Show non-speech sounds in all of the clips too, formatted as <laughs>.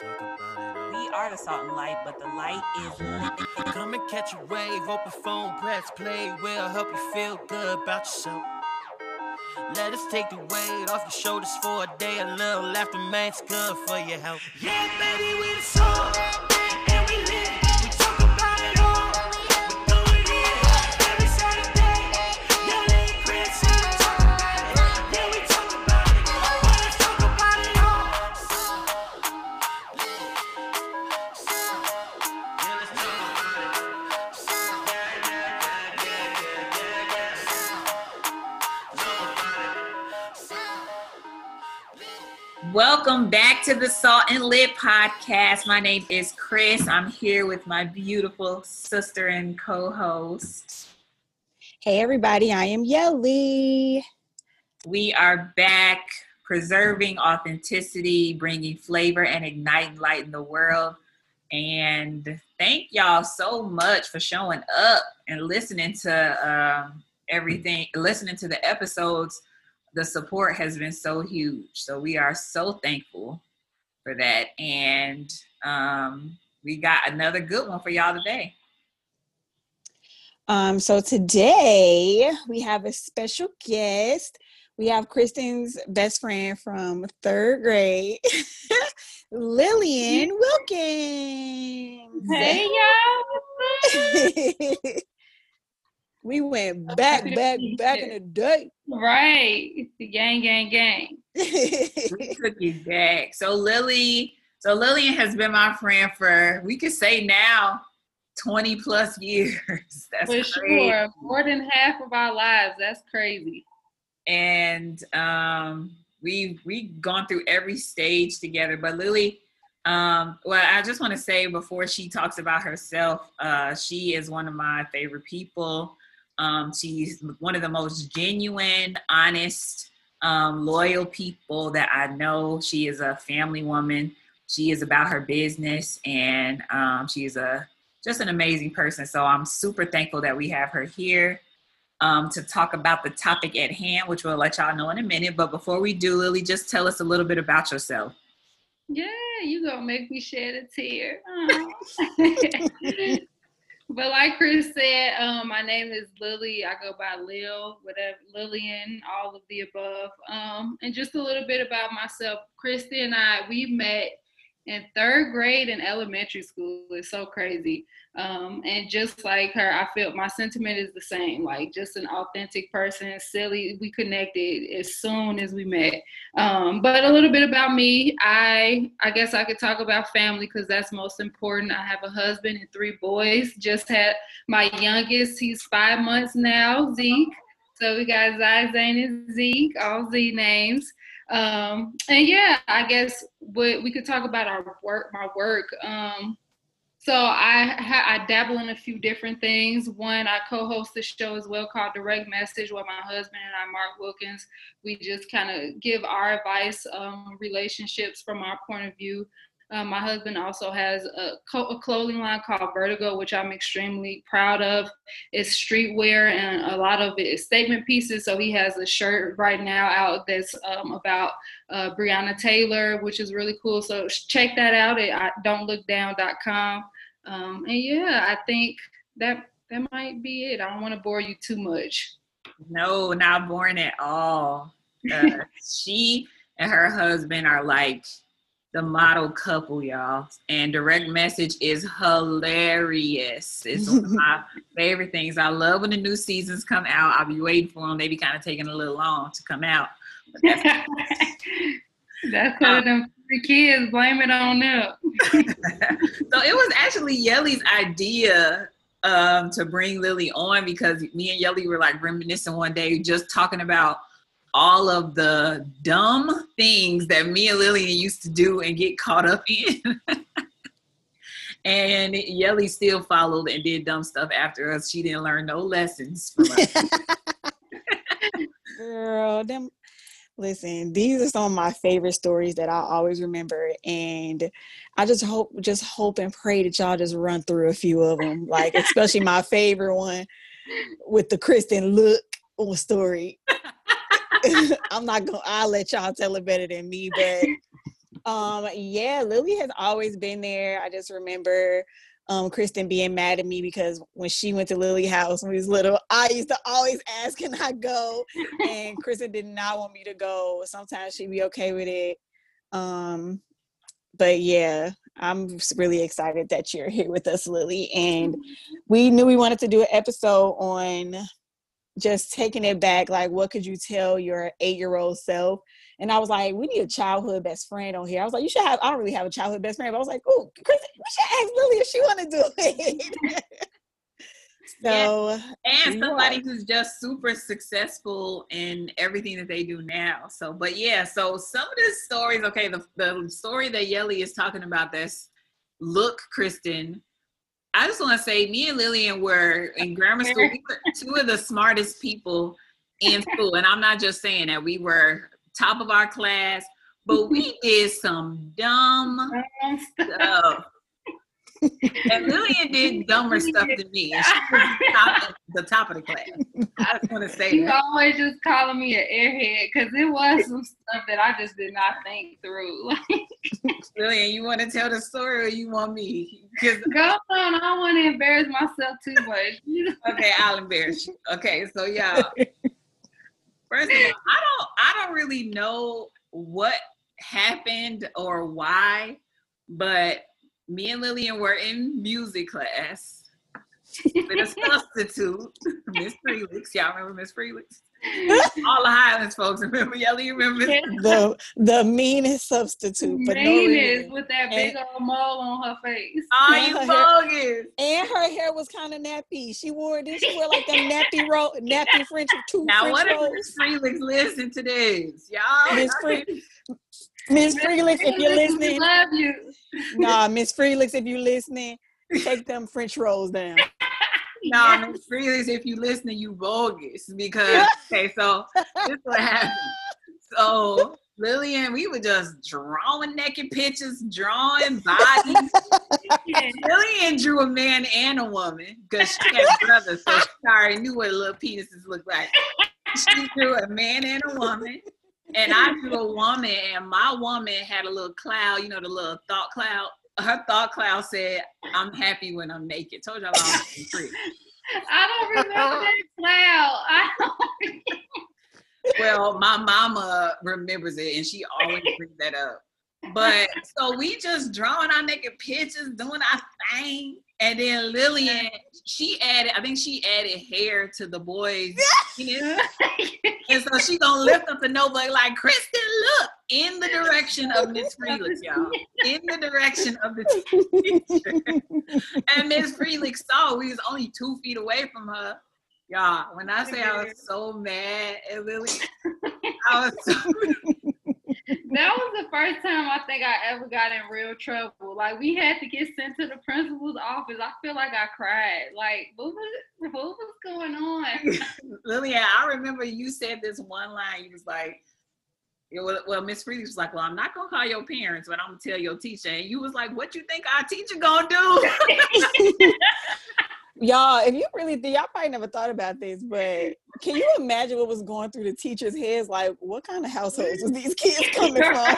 We are the salt and light, but the light is lit. Come and catch a wave, open phone, press play. We'll help you feel good about yourself. Let us take the weight off your shoulders for a day. A little laughter, man, it's good for your health. Yeah, baby, we the salt, to the Salt and Lit podcast. My name is Chris. I'm here with my beautiful sister and co-host. Hey everybody, I am Yelly. We are back preserving authenticity, bringing flavor, and igniting light in the world. And thank y'all so much for showing up and listening to um, everything, listening to the episodes. The support has been so huge. So we are so thankful for that. And um, we got another good one for y'all today. Um, so today we have a special guest. We have Kristen's best friend from third grade, <laughs> Lillian Wilkins. Hey y'all. <laughs> we went back, back, back in the day. Right. Gang, gang, gang. We <laughs> took you back. So Lily, so Lillian has been my friend for we could say now 20 plus <laughs> years. That's For crazy. sure. More than half of our lives. That's crazy. And um we we've gone through every stage together. But Lily, um, well, I just want to say before she talks about herself, uh, she is one of my favorite people. Um, she's one of the most genuine, honest, um, loyal people that I know. She is a family woman. She is about her business, and um, she is a just an amazing person. So I'm super thankful that we have her here um, to talk about the topic at hand, which we'll let y'all know in a minute. But before we do, Lily, just tell us a little bit about yourself. Yeah, you gonna make me shed a tear. <laughs> <laughs> But like Chris said, um, my name is Lily. I go by Lil, whatever, Lillian, all of the above. Um, and just a little bit about myself. Christy and I, we met in third grade in elementary school. is so crazy. Um, and just like her, I feel my sentiment is the same. Like just an authentic person, silly. We connected as soon as we met. Um, but a little bit about me. I I guess I could talk about family because that's most important. I have a husband and three boys. Just had my youngest. He's five months now, Zeke. So we got Zai, Zane, and Zeke, all Z names. Um, and yeah, I guess we, we could talk about our work, my work. Um, so I I dabble in a few different things. One, I co-host a show as well called Direct Message, where my husband and I, Mark Wilkins, we just kind of give our advice, um, relationships from our point of view. Um, my husband also has a, co- a clothing line called Vertigo, which I'm extremely proud of. It's streetwear and a lot of it is statement pieces. So he has a shirt right now out that's um, about uh, Breonna Taylor, which is really cool. So check that out at don'tlookdown.com. Um, and yeah, I think that that might be it. I don't want to bore you too much. No, not boring at all. Uh, <laughs> she and her husband are like the model couple, y'all. And direct message is hilarious. It's one of my <laughs> favorite things. I love when the new seasons come out. I'll be waiting for them. They be kind of taking a little long to come out. But that's <laughs> That's one of them three kids. Blame it on them. <laughs> so it was actually Yelly's idea um, to bring Lily on because me and Yelly were like reminiscing one day, just talking about all of the dumb things that me and Lillian used to do and get caught up in. <laughs> and Yelly still followed and did dumb stuff after us. She didn't learn no lessons from us. <laughs> Girl, them listen, these are some of my favorite stories that I always remember. And I just hope just hope and pray that y'all just run through a few of them. Like especially my favorite one with the Kristen look or story. <laughs> <laughs> I'm not gonna I'll let y'all tell it better than me, but um, yeah, Lily has always been there. I just remember um, Kristen being mad at me because when she went to Lily house when we was little, I used to always ask, "Can I go?" And <laughs> Kristen did not want me to go. Sometimes she'd be okay with it. Um, but yeah, I'm really excited that you're here with us, Lily. And we knew we wanted to do an episode on just taking it back. Like, what could you tell your eight year old self? And I was like, we need a childhood best friend on here. I was like, you should have, I don't really have a childhood best friend, but I was like, oh, Chris, we should ask Lily if she want to do it. <laughs> so, and somebody who's just super successful in everything that they do now. So, but yeah, so some of the stories, okay, the, the story that Yelly is talking about this look, Kristen, I just want to say, me and Lillian were in grammar school. We were two of the smartest people in school, and I'm not just saying that. We were top of our class, but we did some dumb stuff. And Lillian <laughs> did dumber stuff than me. She was top, the top of the class. I just want to <laughs> say You that. always just calling me an airhead because it was some stuff that I just did not think through. <laughs> Lillian, you want to tell the story or you want me? Go on, I don't want to embarrass myself too much. okay, I'll embarrass you. Okay, so y'all. First of all, I don't I don't really know what happened or why, but me and Lillian were in music class <laughs> with a substitute, Miss Felix. Y'all remember Miss Felix? <laughs> All the Highlands folks remember. Y'all remember? Miss the the meanest substitute, but Meanest reason. with that big old mole on her face. Are you Yeah. bogus? And her hair was kind of nappy. She wore did she wear like them nappy roll nappy French two Now French what if rolls? Miss Felix listen to this? Y'all Miss Fre- Miss Felix, if you're listening, love you. nah, Miss Felix, if you're listening, take them French rolls down. <laughs> No, Miss Felix, if you're listening, you bogus because <laughs> okay, so this what happened. So Lillian, we were just drawing naked pictures, drawing <laughs> bodies. Lillian drew a man and a woman because she had brothers, so she already knew what little penises looked like. She drew a man and a woman. And I drew a woman, and my woman had a little cloud, you know, the little thought cloud. Her thought cloud said, I'm happy when I'm naked. Told y'all I was. <laughs> I don't remember that cloud. I don't well, <laughs> my mama remembers it, and she always brings that up. But so we just drawing our naked pictures, doing our thing, and then Lillian, she added, I think she added hair to the boys' <laughs> and so she gonna lift up the notebook like Kristen, look in the direction of Miss Freelix, y'all, in the direction of the <laughs> teacher. and Miss Freelix saw we was only two feet away from her. Y'all, when I say I was so mad at Lily, I was so <laughs> That was the first time I think I ever got in real trouble. Like we had to get sent to the principal's office. I feel like I cried. Like what was what was going on? <laughs> Lillian, I remember you said this one line. You was like, was, well, Miss Freely was like, well, I'm not gonna call your parents, but I'm gonna tell your teacher. And you was like, what you think our teacher gonna do? <laughs> Y'all, if you really think, y'all probably never thought about this, but can you imagine what was going through the teachers' heads? Like, what kind of households was <laughs> these kids coming from?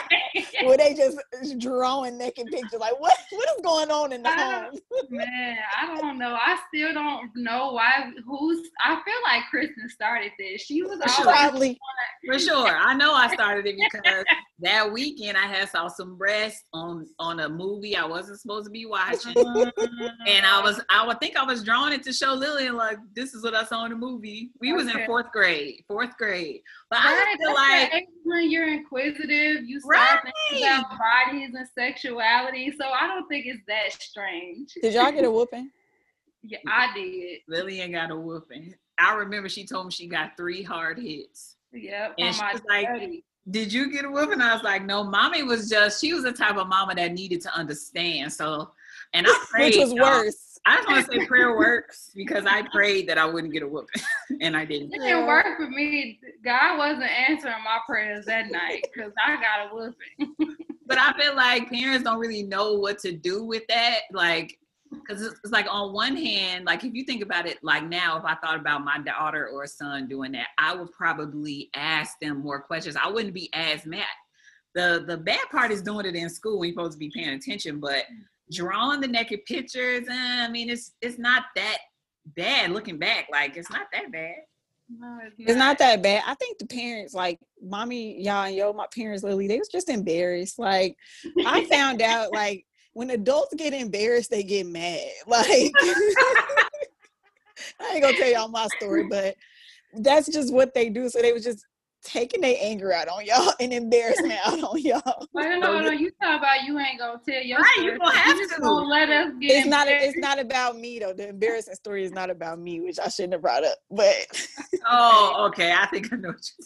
Were they just drawing naked pictures? Like, what what is going on in the I home? Man, I don't know. I still don't know why. Who's? I feel like Kristen started this. She was For Probably. For sure. I know I started it because that weekend I had saw some breasts on on a movie I wasn't supposed to be watching. And I was I would think I was drawing it to show Lillian like this is what I saw in the movie. We was in fourth grade. Fourth grade. But Right, I feel that's like the when you're inquisitive, you start thinking about bodies and sexuality. So I don't think it's that strange. Did y'all get a <laughs> whooping? Yeah, I did. Lillian got a whooping. I remember she told me she got three hard hits. Yep. And on she was like, daddy. Did you get a whooping? I was like, no, mommy was just, she was the type of mama that needed to understand. So, and I <laughs> prayed. Which was y'all. worse. I just want to say prayer works because I prayed that I wouldn't get a whooping <laughs> and I didn't. It didn't work for me. God wasn't answering my prayers that night because I got a whooping. But I feel like parents don't really know what to do with that. Like, because it's, it's like on one hand, like if you think about it, like now, if I thought about my daughter or son doing that, I would probably ask them more questions. I wouldn't be as mad the the bad part is doing it in school when you're supposed to be paying attention, but drawing the naked pictures, uh, I mean, it's it's not that bad looking back. Like it's not that bad. No, it's, It's not that bad. I think the parents, like mommy, y'all, and yo, my parents, Lily, they was just embarrassed. Like I <laughs> found out, like when adults get embarrassed, they get mad. <laughs> Like <laughs> I ain't gonna tell y'all my story, but that's just what they do. So they was just taking their anger out on y'all and embarrassment out on y'all. Wait, no, no, you talking about you ain't gonna tell your Right, you story. gonna so have just to. gonna let us get It's not. It's not about me though. The embarrassing story is not about me, which I shouldn't have brought up. But Oh, okay. I think I know what you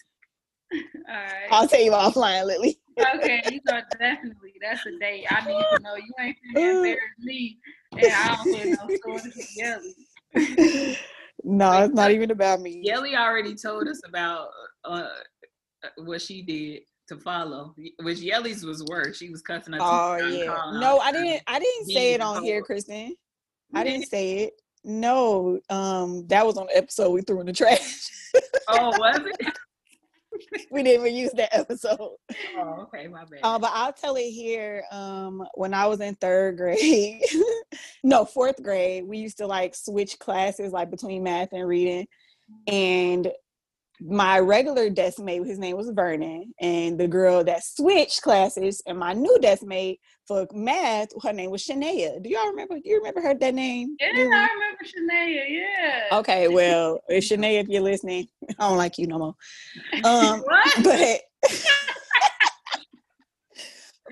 <laughs> All right. I'll tell you offline, Lily. Okay, you got definitely. That's a date. I need to know. You ain't finna <laughs> embarrass me, and I don't put no stories for Yelly. <laughs> no, it's not even about me. Yelly already told us about uh, what she did to follow, which Yelly's was worse. She was cussing her. Oh teacher out and yeah. No, I didn't. I didn't say it on here. Kristen. I didn't say it. No, um, that was on the episode we threw in the trash. Oh, was it? <laughs> we didn't even use that episode. Oh, okay, my bad. Uh, but I'll tell it here. Um, when I was in third grade, <laughs> no, fourth grade, we used to like switch classes like between math and reading. And my regular desk mate, his name was Vernon, and the girl that switched classes, and my new desk mate for math, her name was Shania. Do y'all remember? Do you remember her that name? Yeah? I remember Shania. Yeah. Okay, well, if Shania, if you're listening, <laughs> I don't like you no more. Um, <laughs> what? but <laughs>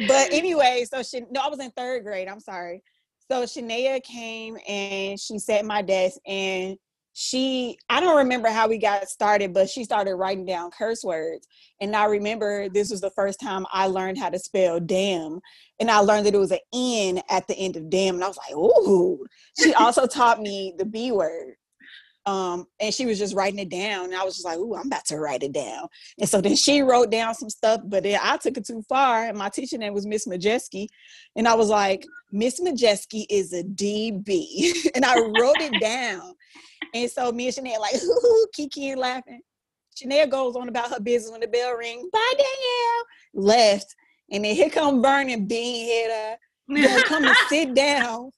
but anyway, so she no, I was in third grade. I'm sorry. So Shania came and she sat at my desk and she I don't remember how we got started, but she started writing down curse words. And I remember this was the first time I learned how to spell damn. And I learned that it was an N at the end of damn. And I was like, ooh. She also <laughs> taught me the B word. Um, and she was just writing it down. And I was just like, ooh, I'm about to write it down. And so then she wrote down some stuff, but then I took it too far. And my teacher name was Miss Majeski. And I was like, Miss Majeski is a DB. <laughs> and I wrote it down. And so me and Shanae like, <laughs> ooh, Kiki and laughing. Shanae goes on about her business when the bell rings. Bye, Danielle. Left. And then here come Vernon being head gonna come and <laughs> sit down.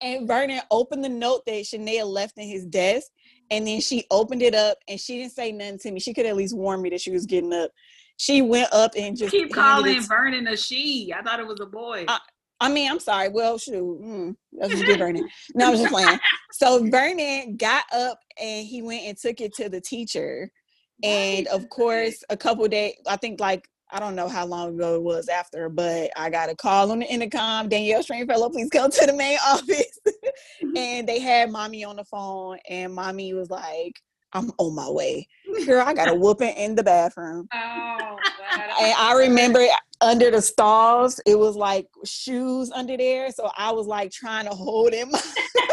And Vernon opened the note that Shanae left in his desk. And then she opened it up and she didn't say nothing to me. She could at least warn me that she was getting up. She went up and just Keep calling Vernon a she. I thought it was a boy. Uh, I mean, I'm sorry. Well, shoot. Mm, let's just get Vernon. No, I was just playing. So Vernon got up and he went and took it to the teacher. And of course, a couple days, I think like I don't know how long ago it was after, but I got a call on the intercom. Danielle Stringfellow, please come to the main <laughs> office. <laughs> and they had mommy on the phone, and mommy was like, I'm on my way. <laughs> Girl, I got a whooping in the bathroom. Oh, And oh, I remember under the stalls, it was like shoes under there. So I was like trying to hold in my <laughs> <laughs>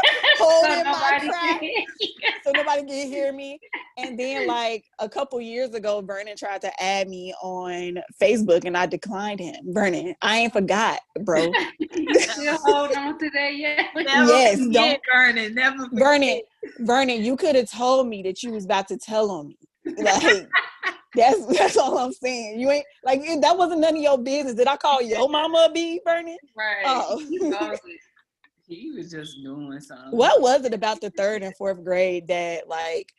hold So in my nobody crack can- <laughs> so nobody can hear me. And then like a couple years ago, Vernon tried to add me on Facebook and I declined him. Vernon, I ain't forgot, bro. <laughs> Still <laughs> hold on to that, yeah. Never yes, forget, don't- Vernon. Never forget. Vernon, Vernon, you could have told me that you was about to tell on me. Like that's that's all I'm saying. You ain't like that wasn't none of your business. Did I call your mama a bee, Vernon? Right. Oh. You know it. He was just doing something. What was it about the third and fourth grade that like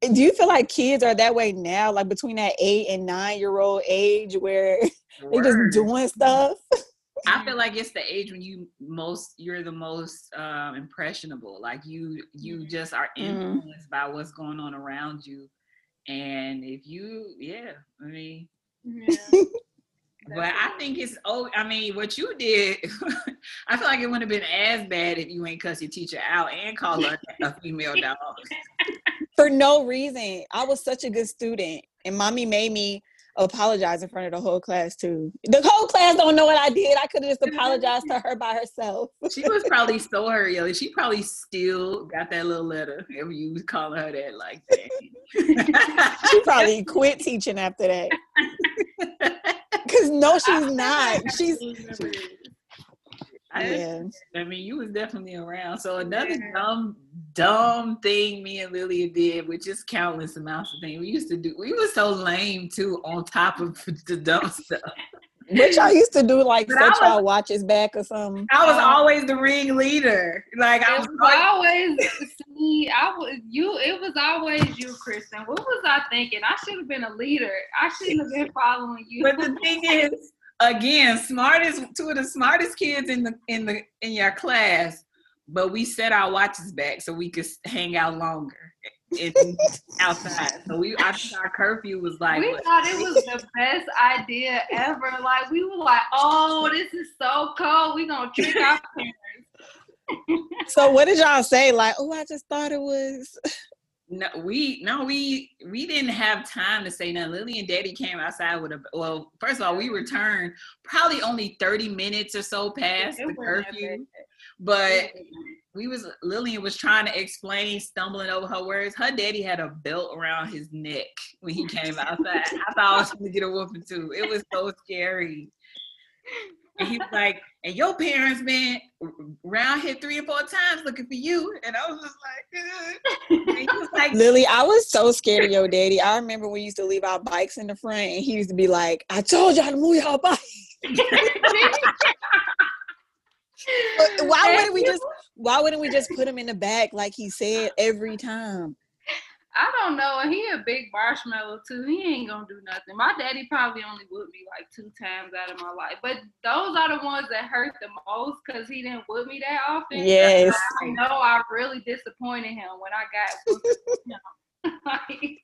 do you feel like kids are that way now, like between that eight and nine year old age where <laughs> they're just doing stuff? I feel like it's the age when you most you're the most um, impressionable. Like you you just are Mm. influenced by what's going on around you. And if you, yeah, I mean, Yeah. <laughs> but I think it's oh, I mean, what you did, <laughs> I feel like it wouldn't have been as bad if you ain't cuss your teacher out and call her <laughs> a female dog. For no reason. I was such a good student. And mommy made me apologize in front of the whole class too. The whole class don't know what I did. I could have just apologized to her by herself. She was probably so hurt, yo. She probably still got that little letter if you was calling her that like that. <laughs> She probably quit teaching after that. Cause no, <laughs> she's not. She's I, yeah. I mean, you was definitely around. So another Yeah. dumb, dumb thing me and Lilia did, which is countless amounts of things we used to do. We were so lame too, on top of <laughs> the dumb stuff. What y'all used to do, like But set I y'all watches back or something? I was Um, always the ringleader. Like I It was was always see, I was you. It was always you, Kristen. What was I thinking? I should have been a leader. I shouldn't have been following you. But the thing is, again, smartest two of the smartest kids in the in the in your class, but we set our watches back so we could hang out longer in, outside. So we, I think our curfew was like we what, thought it was the best idea ever. Like we were like, "Oh, this is so cold. We gonna trick our <laughs> parents." So what did y'all say? Like, oh, I just thought it was. <laughs> no, we no we we didn't have time to say nothing. Lily and Daddy came outside with a well. First of all, we returned probably only thirty minutes or so past It the curfew, bad. But we was Lillian was trying to explain, stumbling over her words. Her daddy had a belt around his neck when he came outside. I thought I was gonna get a whooping too. It was so scary. And he was like, and your parents been round here three or four times looking for you. And I was just like, was like, Lily, I was so scared of your daddy. I remember we used to leave our bikes in the front, and he used to be like, "I told y'all to move y'all bike." <laughs> <laughs> Why wouldn't we just? Why wouldn't we just put him in the back like he said every time? I don't know. and He a big marshmallow too. He ain't gonna do nothing. My daddy probably only whipped me like two times out of my life. But those are the ones that hurt the most because he didn't whip me that often. Yes. I know I really disappointed him when I got you know. <laughs> like,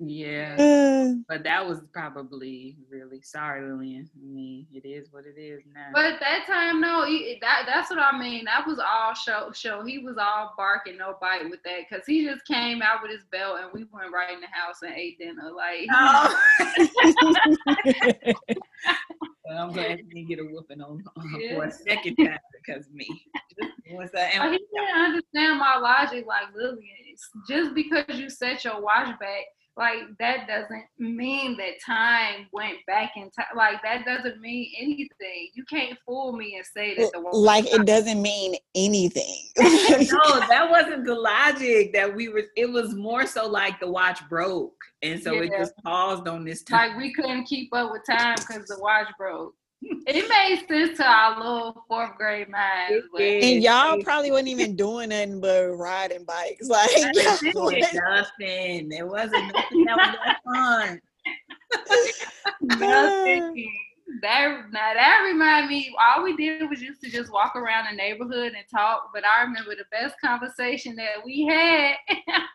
yeah. Uh, But that was probably really sorry, Lillian. I mean, it is what it is now. but at that time, no, he, that that's what I mean. That was all show. Show. He was all barking, no bite with that, because he just came out with his belt and we went right in the house and ate dinner. Like, Oh. <laughs> Well, I'm glad you didn't get a whooping on, on for a second time because of me. Just once I- But and- he didn't understand my logic like Lillian. It's Just because you set your watch back, like that doesn't mean that time went back in time. Like that doesn't mean anything. You can't fool me and say that the watch like it doesn't mean anything. <laughs> no, that <laughs> wasn't the logic that we were. It was more so like the watch broke, and so it just paused on this time. like we couldn't keep up with time because the watch broke. It made sense to our little fourth grade minds. but- It and y'all did. probably wasn't even doing nothing but riding bikes. <laughs> Like That wasn't- nothing. There wasn't nothing that was <laughs> that fun. <laughs> Nothing. That now that remind me, all we did was used to just walk around the neighborhood and talk. But I remember the best conversation that we had,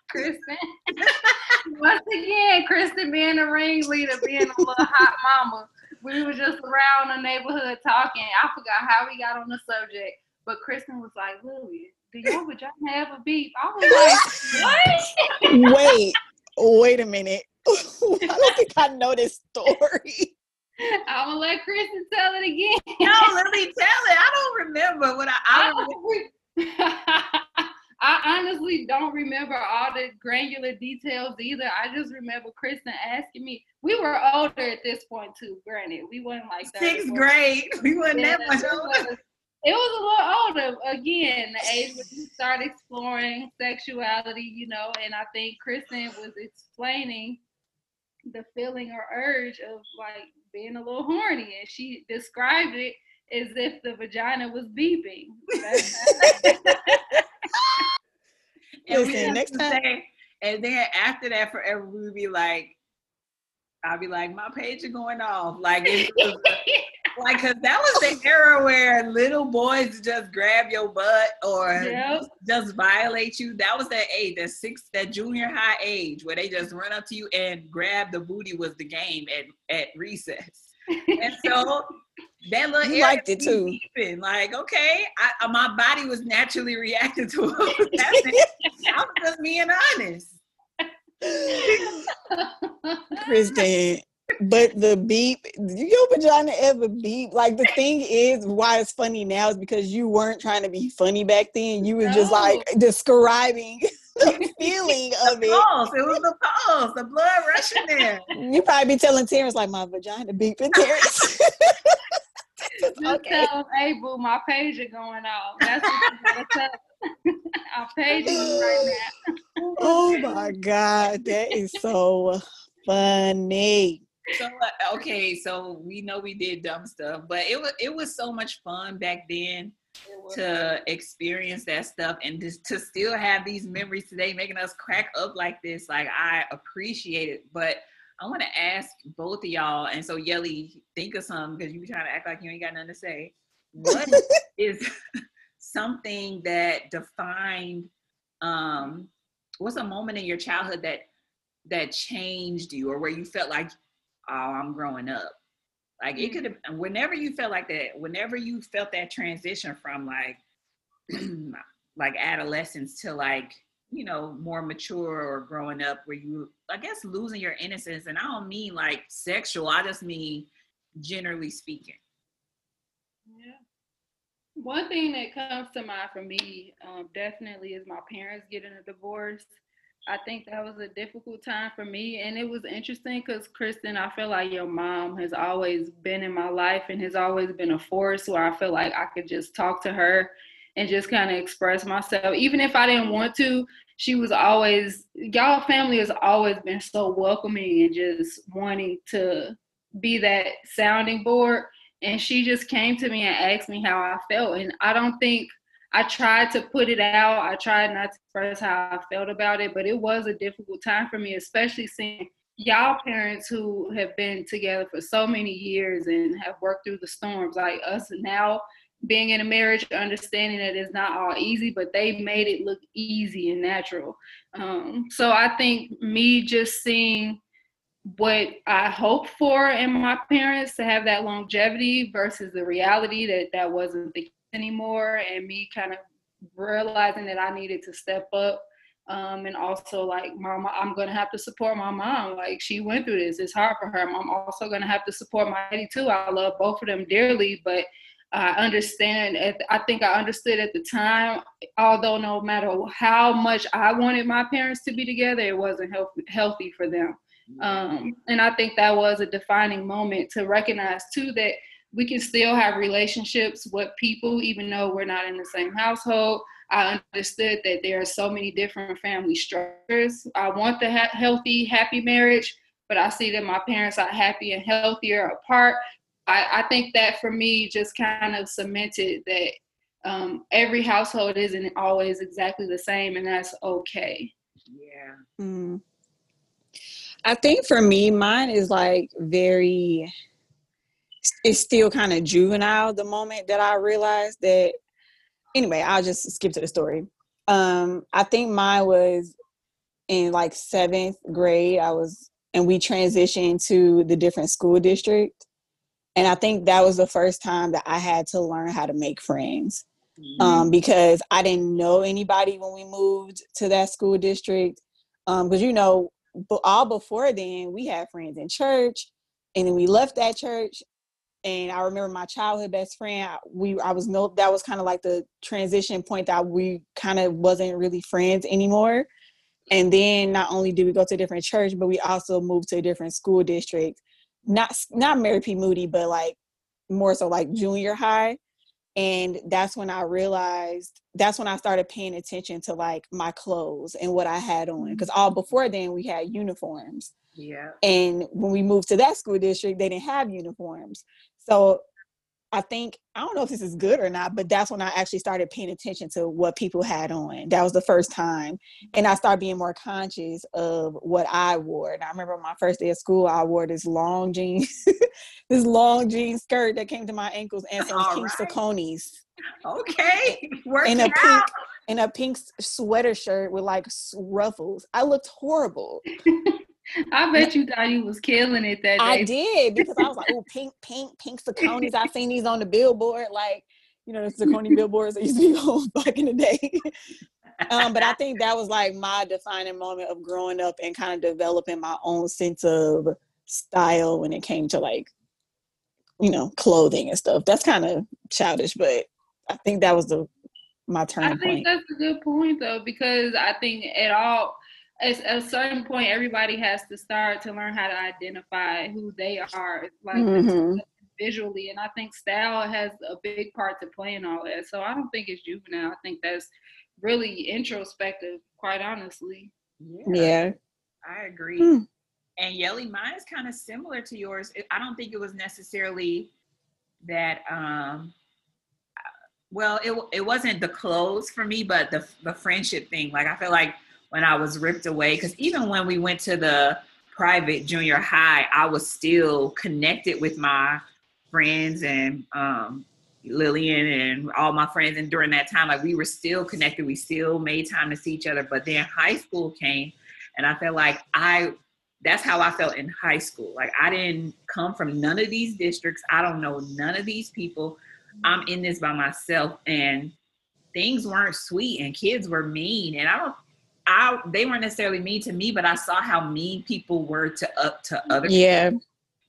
Kristen. Once again, Kristen being the ringleader, being a little hot mama. We were just around the neighborhood talking. I forgot how we got on the subject, but Kristen was like, "Lily, do your vagina have a beep?" I was like, "What?" wait, wait a minute. <laughs> I don't think I know this story. I'm gonna let Kristen tell it again. No, let me tell it. I don't remember what I. I I, don't remember. <laughs> I honestly don't remember all the granular details either. I just remember Kristen asking me. We were older at this point too. Granted, we weren't like that. Sixth grade. <laughs> We weren't Yeah, that much older. It was a little older. Again, the age when you start exploring sexuality, you know, and I think Kristen was explaining the feeling or urge of like being a little horny, and she described it as if the vagina was beeping. <laughs> <laughs> <laughs> And we Listen, next to time- say- and then after that, forever we would be like, I'll be like, my page are going off. Like, <laughs> was, like, cause that was the era where little boys just grab your butt or Yep. just violate you. That was that age, that six, that junior high age where they just run up to you and grab the booty was the game at at recess. And so that little You liked it too. beeping. Like, okay, I, uh, my body was naturally reacting to <laughs> what was <laughs> happening. I'm just being honest. Kristen. But the beep, your vagina ever beep? Like the thing is, why it's funny now is because you weren't trying to be funny back then. You was just like describing <laughs> the feeling of it. Pulse. It was the pulse, the blood rushing there. You probably be telling Terrence like my vagina beeping, Terrence. <laughs> no, just Okay. tell them, hey boo, my pager going off. That's what you gotta <laughs> tell them. I'm paging you right now. Oh my God, that is so funny. So uh, okay, so we know we did dumb stuff, but it was it was so much fun back then to experience that stuff and just to still have these memories today, making us crack up like this. Like I appreciate it, but I want to ask both of y'all. And so Yelly, think of something because you trying to act like you ain't got nothing to say. What <laughs> is something that defined? Um, what's a moment in your childhood that that changed you, or where you felt like, oh, I'm growing up? Like it could have, whenever you felt like that, whenever you felt that transition from like, <clears throat> like adolescence to like, you know, more mature or growing up, where you, I guess, losing your innocence. And I don't mean like sexual. I just mean generally speaking. Yeah. One thing that comes to mind for me um, definitely is my parents getting a divorce. I think that was a difficult time for me. And it was interesting because, Kristen, I feel like your mom has always been in my life and has always been a force where I feel like I could just talk to her and just kind of express myself. Even if I didn't want to, she was always, y'all family has always been so welcoming and just wanting to be that sounding board and she just came to me and asked me how I felt. And I don't think I tried to put it out. I tried not to express how I felt about it, but it was a difficult time for me, especially seeing y'all parents who have been together for so many years and have worked through the storms, like us now being in a marriage, understanding that it's not all easy, but they made it look easy and natural. Um, so I think me just seeing what I hoped for in my parents to have that longevity versus the reality that that wasn't the case anymore, and me kind of realizing that I needed to step up. Um, and also like mama, I'm gonna have to support my mom. Like she went through this. It's hard for her. I'm also gonna have to support my daddy too. I love both of them dearly, but I understand. At, I think I understood at the time. Although no matter how much I wanted my parents to be together, it wasn't healthy, healthy for them. Um, and I think that was a defining moment to recognize too that we can still have relationships with people even though we're not in the same household. I understood that there are so many different family structures. I want the ha- healthy, happy marriage, but I see that my parents are happy and healthier apart. I, I think that for me just kind of cemented that um, every household isn't always exactly the same, and that's okay. Yeah. Mm. I think for me, mine is like very, it's still kind of juvenile the moment that I realized that. Anyway, I'll just skip to the story. Um, I think mine was in like seventh grade. I was, and we transitioned to the different school district. And I think that was the first time that I had to learn how to make friends Mm-hmm. um, because I didn't know anybody when we moved to that school district. Because, you know, but all before then, we had friends in church, and then we left that church. And I remember my childhood best friend. We, I was no, that was kind of like the transition point that we kind of wasn't really friends anymore. And then not only did we go to a different church, but we also moved to a different school district. Not not Mary P. Moody, but like more so like junior high and that's when i realized that's when i started paying attention to like my clothes and what i had on because all before then we had uniforms Yeah. and when we moved to that school district they didn't have uniforms so i think i don't know if this is good or not but that's when i actually started paying attention to what people had on that was the first time and i started being more conscious of what i wore and i remember my first day of school i wore this long jean, <laughs> this long jean skirt that came to my ankles and some All pink right. Okay. Working and a pink in a pink sweater shirt with like ruffles. I looked horrible. <laughs> I bet you thought you was killing it that day. I did because I was like, oh, pink, pink, pink Sauconys. I've seen these on the billboard, like you know, the Saucony <laughs> billboards that used to be on <laughs> back in the day. um, but I think that was like my defining moment of growing up and kind of developing my own sense of style when it came to like, you know, clothing and stuff. That's kind of childish, but I think that was the my turn. I think point. that's a good point though, because I think at all at a certain point everybody has to start to learn how to identify who they are. Like Mhm. visually. And I think style has a big part to play in all that. So I don't think it's juvenile. I think that's really introspective, quite honestly. Yeah. yeah. I agree. Hmm. And Yelly, mine is kind of similar to yours. I don't think it was necessarily that um well it it wasn't the clothes for me but the the friendship thing like i feel like when i was ripped away because even when we went to the private junior high i was still connected with my friends and um lillian and all my friends and during that time like we were still connected we still made time to see each other but then high school came and i felt like i that's how I felt in high school. Like I didn't come from none of these districts. I don't know none of these people. I'm in this by myself and things weren't sweet and kids were mean and I don't I they weren't necessarily mean to me, but I saw how mean people were to up to other yeah. People.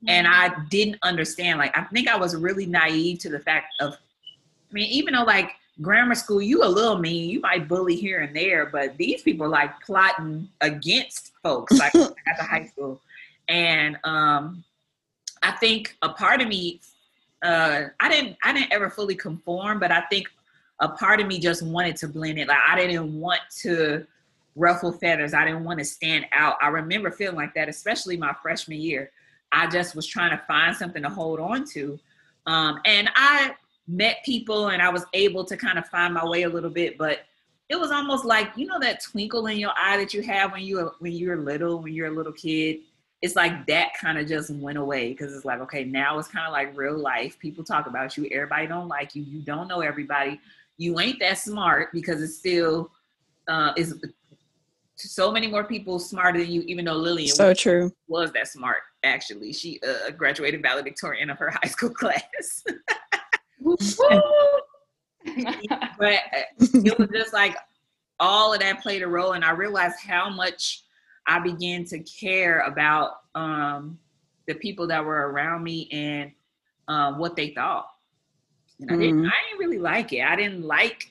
And I didn't understand. Like I think I was really naive to the fact of I mean, even though like grammar school, you a little mean, you might bully here and there, but these people like plotting against folks like <laughs> at the high school. And um, I think a part of me, uh, I didn't, I didn't ever fully conform, but I think a part of me just wanted to blend in. Like I didn't want to ruffle feathers. I didn't want to stand out. I remember feeling like that, especially my freshman year. I just was trying to find something to hold on to. Um, and I met people and I was able to kind of find my way a little bit, but it was almost like you know that twinkle in your eye that you have when you when you're little, when you're a little kid. It's like that kind of just went away because it's like okay, now it's kind of like real life. People talk about you. Everybody don't like you. You don't know everybody. You ain't that smart because it's still uh, is so many more people smarter than you. Even though Lillian so true was that smart. Actually, she uh, graduated valedictorian of her <laughs> high school class. but <laughs> it was just like all of that played a role, and I realized how much I began to care about um, the people that were around me and uh, what they thought. And I didn't, mm-hmm. I didn't really like it. I didn't like,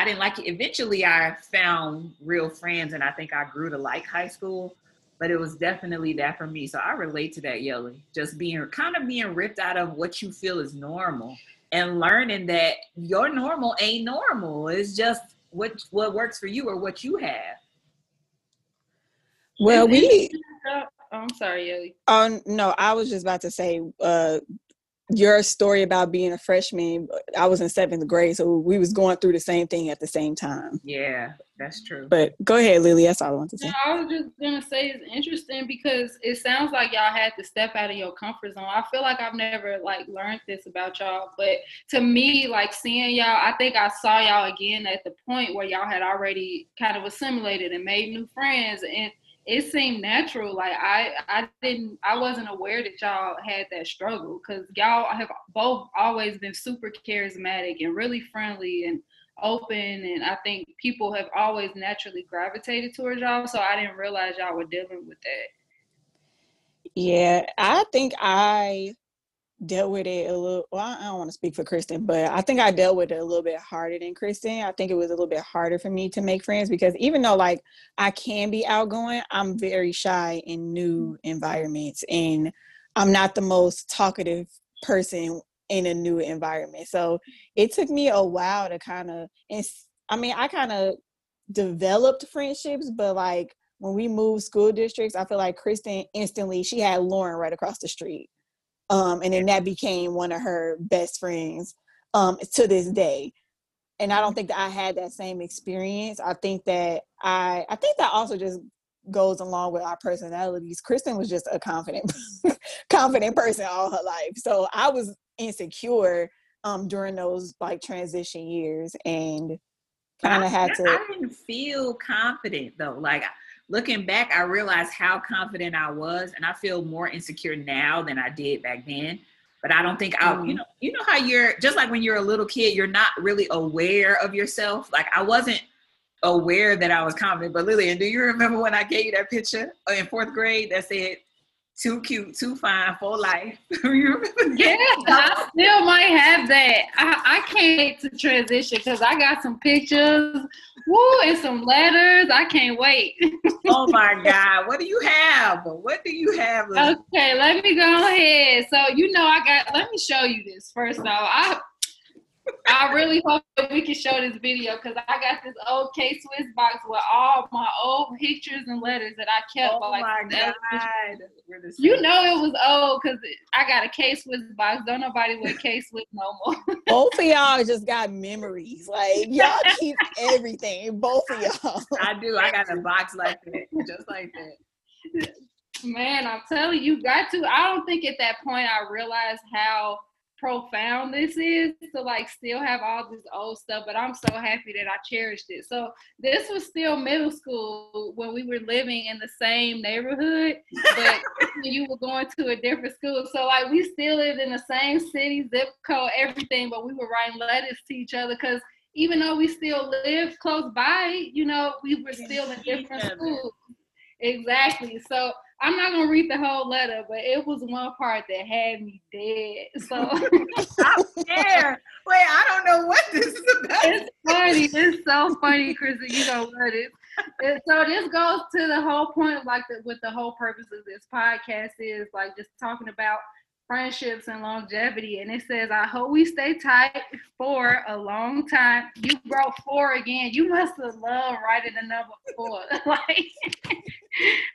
I didn't like it. Eventually, I found real friends, and I think I grew to like high school. But it was definitely that for me. So I relate to that, Yelly. Just being kind of being ripped out of what you feel is normal and learning that your normal ain't normal. It's just what what works for you or what you have. Well, we. Oh, I'm sorry, Yelly. Oh no, I was just about to say. Uh, your story about being a freshman i was in seventh grade so we was going through the same thing at the same time. Yeah that's true. But go ahead lily that's all i want to say. No, i was just gonna say it's interesting because it sounds like y'all had to step out of your comfort zone. I feel like i've never like learned this about y'all but to me like seeing y'all i think i saw y'all again at the point where y'all had already kind of assimilated and made new friends and it seemed natural. Like I, I didn't, I wasn't aware that y'all had that struggle because y'all have both always been super charismatic and really friendly and open. And I think people have always naturally gravitated towards y'all. So I didn't realize y'all were dealing with that. Yeah, I think I dealt with it a little well i don't want to speak for kristen but i think i dealt with it a little bit harder than kristen. I think it was a little bit harder for me to make friends because even though like i can be outgoing i'm very shy in new mm. environments and i'm not the most talkative person in a new environment. So it took me a while to kind of and i mean i kind of developed friendships but like when we moved school districts i feel like kristen instantly she had lauren right across the street um, and then that became one of her best friends um, to this day. And I don't think that I had that same experience. I think that I, I think that also just goes along with our personalities. Kristen was just a confident, <laughs> confident person all her life. So I was insecure um, during those like transition years and kind of had to. I didn't feel confident though. Like looking back, I realized how confident I was, and I feel more insecure now than I did back then. But I don't think I, you mm-hmm. know, you know how you're just like when you're a little kid, you're not really aware of yourself. Like I wasn't aware that I was confident. But Lillian, do you remember when I gave you that picture in fourth grade that said too cute, too fine for life. <laughs> yeah, I still might have that. I, I can't wait to transition because I got some pictures, woo, and some letters. I can't wait. <laughs> oh my God. What do you have? What do you have? Okay, let me go ahead. So you know I got let me show you this first off. I I really hope that we can show this video because I got this old K Swiss box with all my old pictures and letters that I kept. Oh like, my god! You know it was old because I got a K Swiss box. Don't nobody wear K Swiss no more. <laughs> Both of y'all just got memories. Like y'all keep everything. Both of y'all. I do. I got a box like that, just like that. Man, I'm telling you, got to. I don't think at that point I realized how profound this is to like still have all this old stuff but i'm so happy that i cherished it. So this was still middle school when we were living in the same neighborhood but <laughs> you were going to a different school. So like we still lived in the same city zip code everything but we were writing letters to each other because even though we still lived close by you know we were still in different schools. Exactly. So I'm not gonna read the whole letter, but it was one part that had me dead. So <laughs> I'm scared. Wait, I don't know what this is about. It's funny. It's so funny, Chrissy. You know what it is. So this goes to the whole point of like the, with the whole purpose of this podcast is like just talking about friendships and longevity. And it says, I hope we stay tight for a long time. You wrote four again. You must have loved writing the number four. <laughs> like,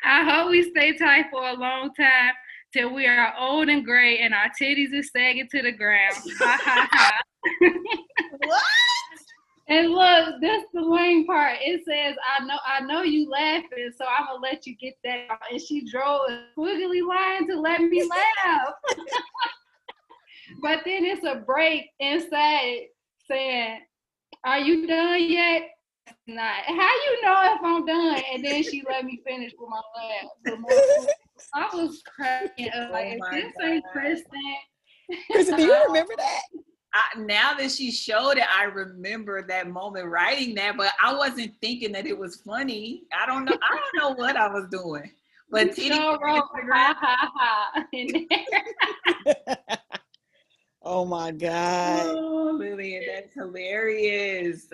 I hope we stay tight for a long time till we are old and gray and our titties are sagging to the ground. Ha ha ha. <laughs> what? And look, that's the lame part. It says, "I know, I know you laughing, so I'm gonna let you get that." And she drove a squiggly line to let me laugh. <laughs> but then it's a break inside saying, "Are you done yet?" Not. How you know if I'm done? And then she let me finish with my laugh. I was cracking up like, oh "This God. ain't Kristen." Kristen, do you <laughs> remember that? I, now that she showed it, I remember that moment writing that, but I wasn't thinking that it was funny. I don't know. I don't know what I was doing. But Titty so wrote, ha, ha, ha, <laughs> <laughs> oh my God. Oh, Lillian, that's hilarious.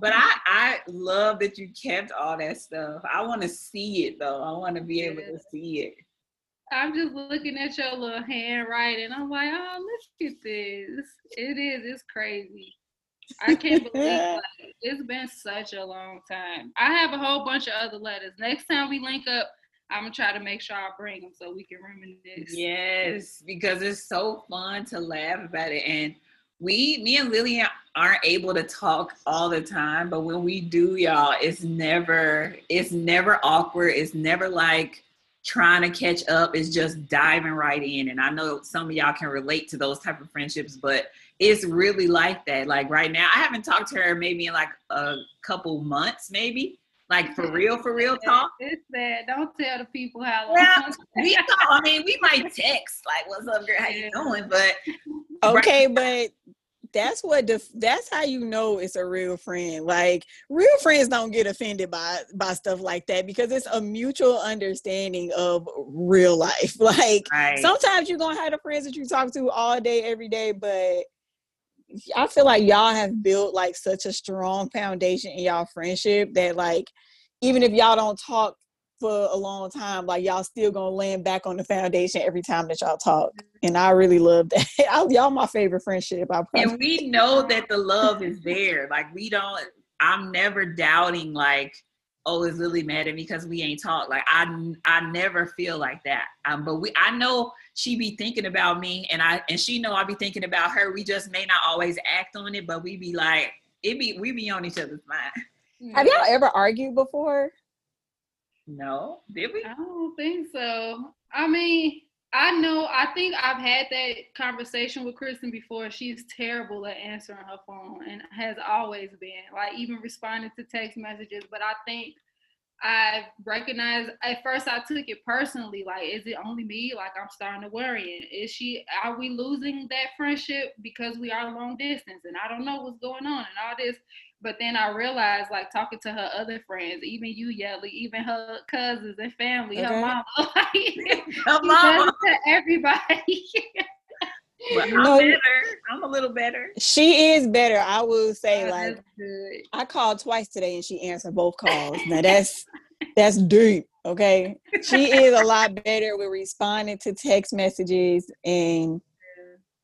but I, I love that you kept all that stuff. I want to see it though. I want to be able to see it. I'm just looking at your little handwriting. I'm like, oh, look at this. It is. It's crazy. I can't believe <laughs> like, it's been such a long time. I have a whole bunch of other letters. Next time we link up, I'm gonna try to make sure I bring them so we can reminisce. Yes, because it's so fun to laugh about it. And we, me and Lillian, aren't able to talk all the time, but when we do, y'all, it's never, it's never awkward. It's never like trying to catch up is just diving right in. And i know some of y'all can relate to those type of friendships but it's really like that. Like right now i haven't talked to her maybe in like a couple months maybe. Like for real for real talk. it's that don't tell the people how long well, we <laughs> talk, i mean we might text like what's up girl? How you doing? But <laughs> okay right but that's what def- that's how you know it's a real friend like real friends don't get offended by by stuff like that because it's a mutual understanding of real life <laughs> like right. sometimes you're gonna have the friends that you talk to all day every day but i feel like y'all have built like such a strong foundation in y'all friendship that like even if y'all don't talk for a long time, like y'all still gonna land back on the foundation every time that y'all talk. And I really love that. <laughs> y'all my favorite friendship. I and we know that the love is there. Like we don't. I'm never doubting. Like, oh, is Lily mad at me because we ain't talked? Like I, I never feel like that. Um, but we, I know she be thinking about me, and I, and she know I be thinking about her. We just may not always act on it, but we be like, it be, we be on each other's mind. Have y'all ever argued before? No, did we? I don't think so. I mean, I know. I think I've had that conversation with Kristen before. She's terrible at answering her phone and has always been. Like even responding to text messages. But I think I recognized at first I took it personally. Like, is it only me? Like I'm starting to worry. Is she? Are we losing that friendship because we are long distance and I don't know what's going on and all this? But then I realized, like talking to her other friends, even you, Yelly, even her cousins and family, okay. her mama, <laughs> like, her mama, to everybody. But I'm No. better. I'm a little better. She is better. I will say, Oh, like, good. I called twice today and she answered both calls. Now that's that's deep. Okay. She is a lot better with responding to text messages and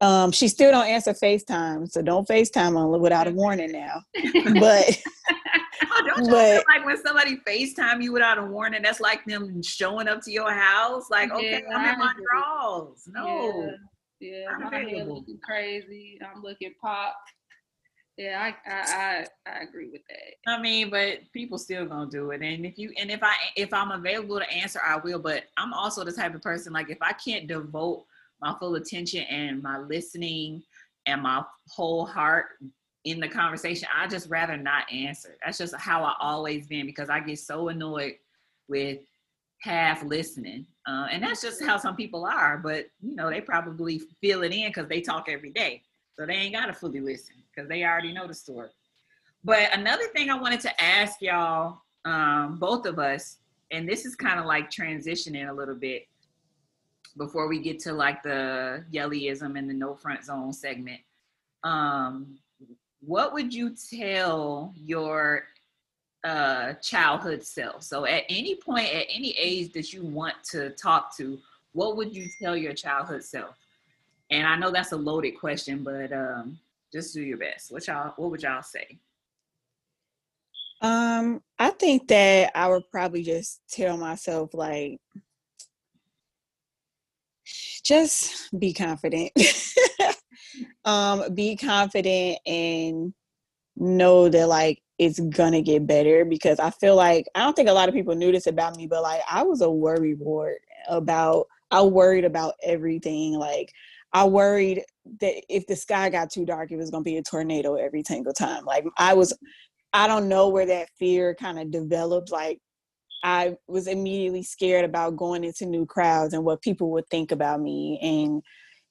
um she still don't answer FaceTime. So don't FaceTime on without a <laughs> warning now. But <laughs> Oh, don't you But- feel like when somebody FaceTime you without a warning, that's like them showing up to your house? Like, okay, Yeah, I'm in my agree. drawers. No. Yeah, yeah I'm my hair looking crazy. I'm looking pop. Yeah, I, I I I agree with that. I mean, but people still gonna do it. And if you and if I if I'm available to answer, I will. But I'm also the type of person like if I can't devote my full attention and my listening and my whole heart in the conversation, I just rather not answer. That's just how I always been because I get so annoyed with half listening. Uh, and that's just how some people are. But you know, they probably feel it in because they talk every day. So they ain't gotta fully listen because they already know the story. But another thing I wanted to ask y'all, um, both of us, and this is kind of like transitioning a little bit before we get to like the yellyism and the no front zone segment. Um, what would you tell your uh, childhood self? So at any point, at any age that you want to talk to, what would you tell your childhood self? And I know that's a loaded question, but um, just do your best. What y'all, what would y'all say? um I think that I would probably just tell myself like just be confident. <laughs> um be confident and know that like it's gonna get better because I feel like I don't think a lot of people knew this about me, but like I was a worry ward about I worried about everything. Like I worried that if the sky got too dark, it was gonna be a tornado every single time. Like I was I don't know where that fear kind of developed. Like I was immediately scared about going into new crowds and what people would think about me and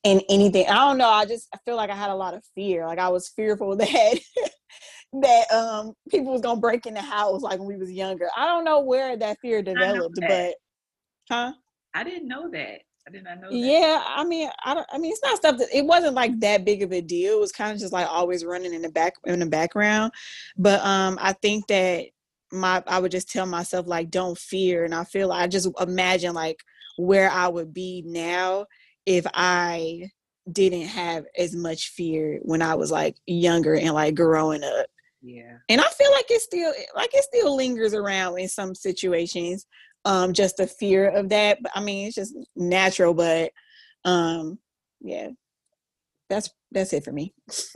and anything. I don't know. I just I feel like I had a lot of fear. Like I was fearful <laughs> that that um people was gonna break in the house like when we was younger. I don't know where that fear developed, that. but huh? I didn't know that. I did not know that. Yeah, I mean, I don't. I mean, it's not stuff that it wasn't like that big of a deal. It was kind of just like always running in the back in the background. But um, I think that my I would just tell myself like, don't fear, and I feel I just imagine like where I would be now if I didn't have as much fear when I was like younger and like growing up. Yeah. And I feel like it still like it still lingers around in some situations. Um, just the fear of that. But I mean, it's just natural, but um, yeah. That's that's it for me. <laughs>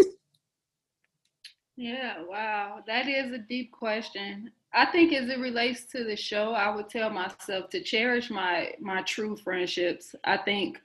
Yeah, wow. That is a deep question. I think as it relates to the show, I would tell myself to cherish my my true friendships. I think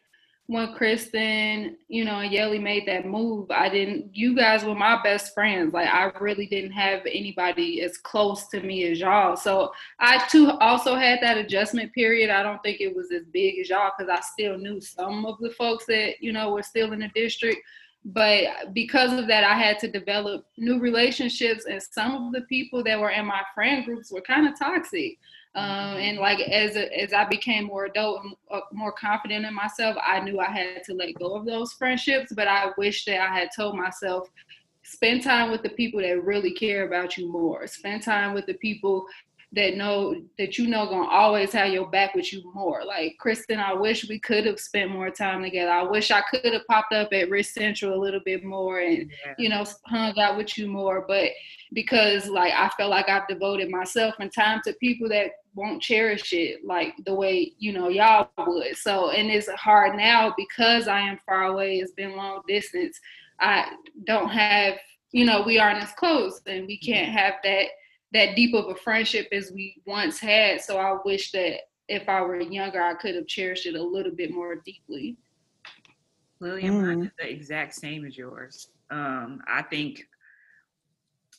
when Kristen, you know, and Yelly made that move, I didn't you guys were my best friends. Like I really didn't have anybody as close to me as y'all. So I too also had that adjustment period. I don't think it was as big as y'all because I still knew some of the folks that, you know, were still in the district but because of that i had to develop new relationships and some of the people that were in my friend groups were kind of toxic. Um, and like as a, as i became more adult and uh, more confident in myself i knew i had to let go of those friendships but i wish that i had told myself spend time with the people that really care about you more. Spend time with the people that know that you know gonna always have your back with you more. Like Kristen, I wish we could have spent more time together. I wish I could have popped up at Rich Central a little bit more and Yeah. you know hung out with you more. But because like I felt like I've devoted myself and time to people that won't cherish it like the way you know y'all would. So and it's hard now because I am far away. It's been long distance. I don't have you know we aren't as close and we can't mm-hmm. have that that deep of a friendship as we once had. So I wish that if I were younger, I could have cherished it a little bit more deeply. Lillian, mine Mm. is the exact same as yours. Um, I think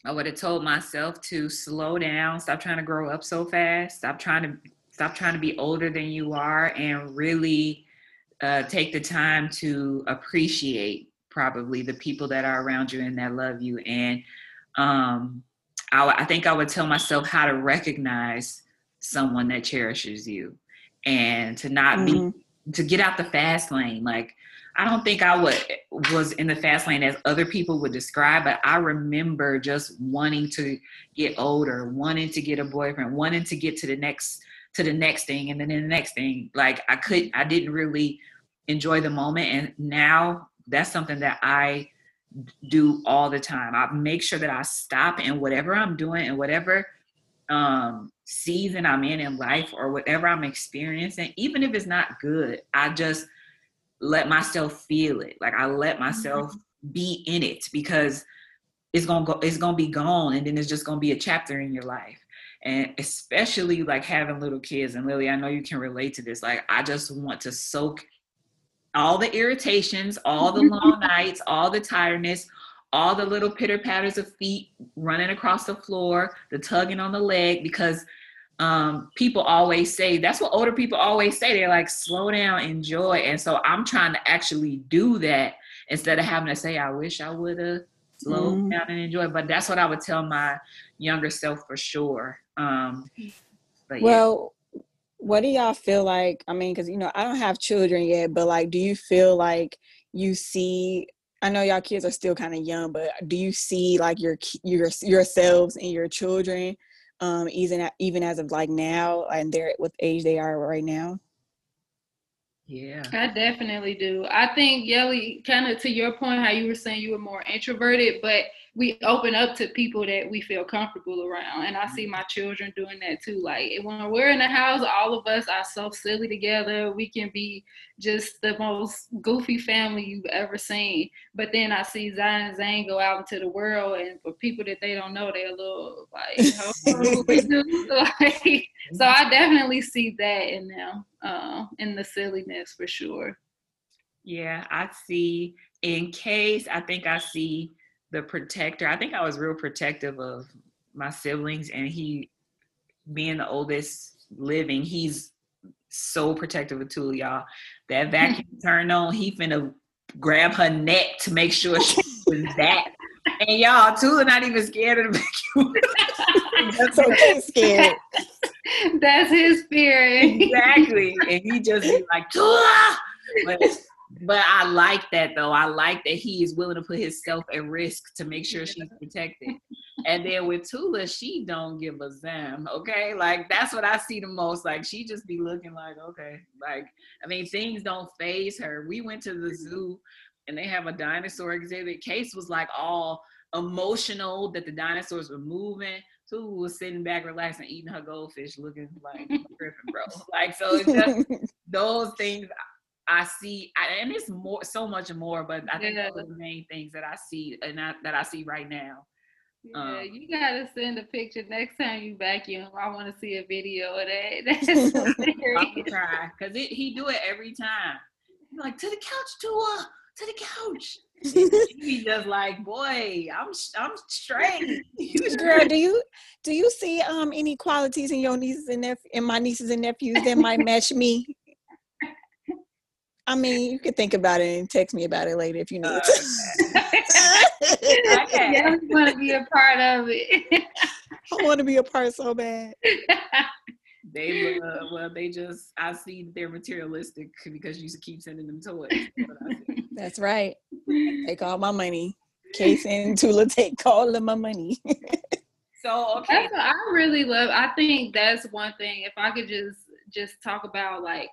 I would have told myself to slow down, stop trying to grow up so fast, stop trying to stop trying to be older than you are, and really uh, take the time to appreciate probably the people that are around you and that love you. And um, I, think I would tell myself how to recognize someone that cherishes you, and to not be Mhm. to get out the fast lane. Like I don't think I would was in the fast lane as other people would describe, but I remember just wanting to get older, wanting to get a boyfriend, wanting to get to the next to the next thing and then the next thing. Like I could I didn't really enjoy the moment and now that's something that I do all the time. I make sure that I stop and whatever I'm doing and whatever um season I'm in in life or whatever I'm experiencing, even if it's not good, I just let myself feel it. Like I let myself mm-hmm. be in it because it's gonna go, it's gonna be gone, and then it's just gonna be a chapter in your life. And especially like having little kids, and Lily, I know you can relate to this. Like I just want to soak all the irritations, all the long <laughs> nights, all the tiredness, all the little pitter patters of feet running across the floor, the tugging on the leg, because um, people always say that's what older people always say. They're like, slow down, enjoy. And so I'm trying to actually do that instead of having to say, I wish I would have slowed mm. down and enjoyed. But that's what I would tell my younger self for sure. Um, but well, yeah. What do y'all feel like? I mean, because you know, I don't have children yet, but like, do you feel like you see I know y'all kids are still kind of young, but do you see like your your yourselves and your children, um, even even as of like now, and they're what age they are right now? Yeah, I definitely do. I think Yelly, kind of to your point, how you were saying you were more introverted, but we open up to people that we feel comfortable around. And I see my children doing that too. Like when we're in the house, all of us are so silly together. We can be just the most goofy family you've ever seen. But then I see Zion and Zane go out into the world, and for people that they don't know, they're a little like, <laughs> <laughs> like so I definitely see that in them, uh, in the silliness for sure. Yeah, I see. In case I think I see the protector. I think I was real protective of my siblings, and he, being the oldest living, he's so protective of Tula, y'all. That vacuum <laughs> turned on, he finna grab her neck to make sure she was that. And y'all, Tula not even scared of the vacuum. <laughs> That's okay, scared. <laughs> That's his fear. exactly. And he just be like, Tula! But but I like that though. I like that he is willing to put himself at risk to make sure she's protected. and then with Tula, she don't give a damn. Okay, like that's what I see the most. Like she just be looking like, okay, like I mean, things don't phase her. We went to the mm-hmm. zoo and they have a dinosaur exhibit. Case was like all emotional that the dinosaurs were moving. Tula was sitting back, relaxing, eating her goldfish, looking like <laughs> Griffin, bro. Like so, it's just <laughs> those things I see, and it's more, so much more, but I think yeah. those are the main things that I see and I, that I see right now. Yeah, um, you gotta send a picture next time you vacuum. I want to see a video of that. <laughs> That's I'm try because he do it every time. He's like to the couch, Tua, to the couch. <laughs> He's just like, boy, I'm I'm straight. <laughs> Girl, do you do you see um any qualities in your nieces and nephews, in my nieces and nephews that might match me? I mean, you could think about it and text me about it later if you need to. <laughs> okay. Yeah, want to be a part of it. <laughs> I want to be a part so bad. <laughs> They uh, well, they just I see they're materialistic because you keep sending them toys. That's right. Take all my money. Case and Tula take all of my money. so okay, that's what I really love. I think that's one thing. If I could just just talk about like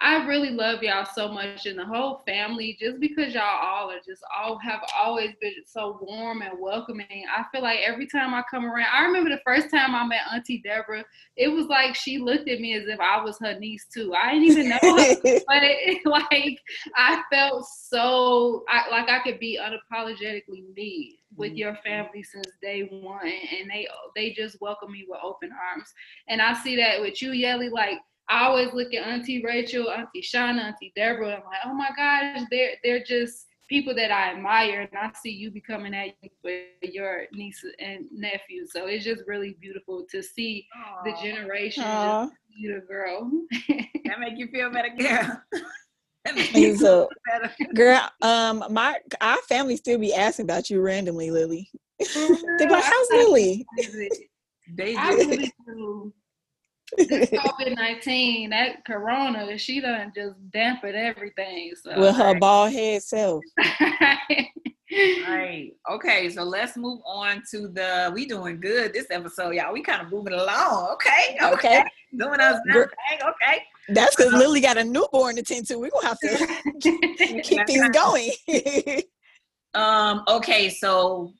I really love y'all so much and the whole family just because y'all all are just all have always been so warm and welcoming. I feel like every time I come around, I remember the first time I met Auntie Deborah, it was like she looked at me as if I was her niece too. I didn't even know her, <laughs> but it, <laughs> like I felt so I, like I could be unapologetically me with mm-hmm. your family since day one and they they just welcome me with open arms. And I see that with you, Yelly, like I always look at Auntie Rachel, Auntie Shauna, Auntie Deborah. I'm like, oh my gosh, they're they're just people that I admire, and I see you becoming that for your nieces and nephews. So it's just really beautiful to see Aww. the generation Aww. you to grow. that make you feel better, <laughs> girl. so, girl, um, my our family still be asking about you randomly, Lily. <laughs> They're like, "How's Lily?" <laughs> They do. <laughs> COVID nineteen, that Corona, she done just dampened everything. So. With her bald head self. <laughs> right. Okay, so let's move on to the. We doing good this episode, y'all. We kind of moving along. Okay. Okay. okay. Doing us Okay. That's because Lily got a newborn to tend to. We're gonna have to <laughs> keep things going. um. Okay. So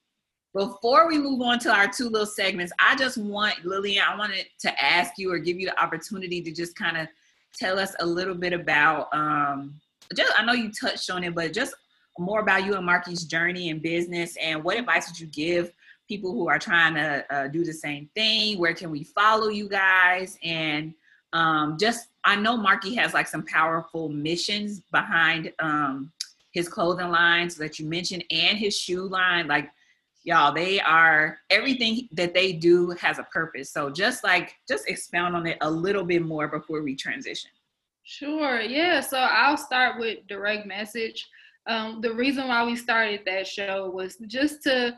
before we move on to our two little segments, I just want Lillian. I wanted to ask you or give you the opportunity to just kind of tell us a little bit about. Um, just I know you touched on it, but just more about you and Marky's journey in business and what advice would you give people who are trying to uh, do the same thing? Where can we follow you guys? And um, just, I know Marky has like some powerful missions behind um, his clothing lines that you mentioned and his shoe line. Like, y'all, they are everything that they do has a purpose. So just like, just expound on it a little bit more before we transition. Sure. Yeah. So I'll start with direct message um, the reason why we started that show was just to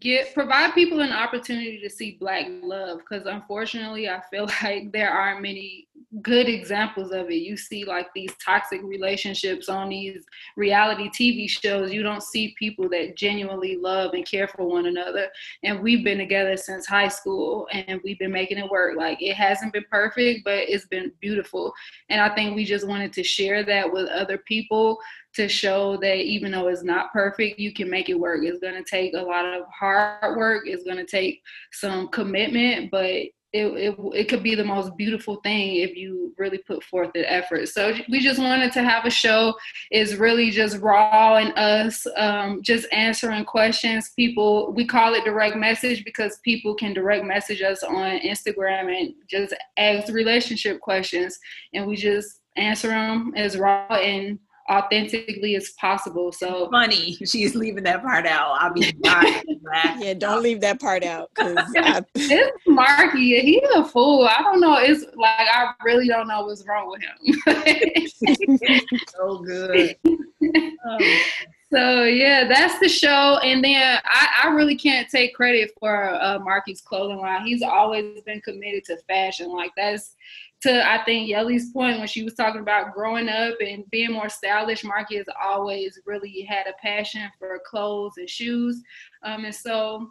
get provide people an opportunity to see black love because unfortunately i feel <laughs> like there aren't many good examples of it. You see like these toxic relationships on these reality tv shows. You don't see people that genuinely love and care for one another. And we've been together since high school and we've been making it work. Like it hasn't been perfect but it's been beautiful. And i think we just wanted to share that with other people to show that even though it's not perfect, you can make it work. It's going to take a lot of hard work. It's going to take some commitment, but it, it, it could be the most beautiful thing if you really put forth the effort. So we just wanted to have a show. It's really just raw and us um, just answering questions. People, we call it direct message because people can direct message us on Instagram and just ask relationship questions. And we just answer them as raw and authentically as possible. So funny, <laughs> she's leaving that part out. I'll be <laughs> yeah, don't leave that part out. <laughs> it's Marky. He's a fool. I don't know. It's like I really don't know what's wrong with him. so good. Oh. So yeah, that's the show. And then I, I really can't take credit for uh, Marky's clothing line. He's always been committed to fashion. Like that's to I think Yelly's point when she was talking about growing up and being more stylish, Marky has always really had a passion for clothes and shoes. Um, and so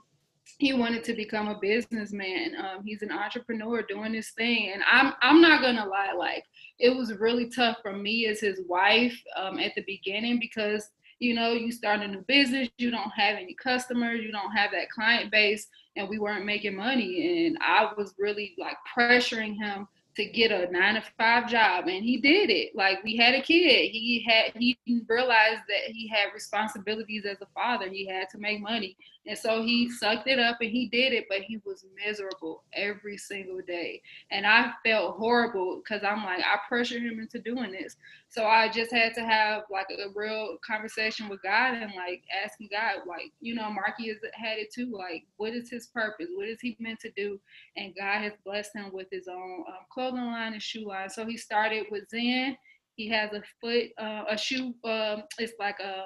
he wanted to become a businessman. Um, he's an entrepreneur doing this thing. And I'm I'm not gonna lie, like it was really tough for me as his wife um, at the beginning because you know you start a new business, you don't have any customers, you don't have that client base, and we weren't making money. And I was really like pressuring him to get a nine to five job and he did it like we had a kid he had he realized that he had responsibilities as a father he had to make money and so he sucked it up and he did it, but he was miserable every single day. And I felt horrible because I'm like, I pressured him into doing this. So I just had to have like a real conversation with God and like asking God, like, you know, Marky has had it too. Like, what is his purpose? What is he meant to do? And God has blessed him with his own um, clothing line and shoe line. So he started with Zen. He has a foot, uh, a shoe, um, it's like a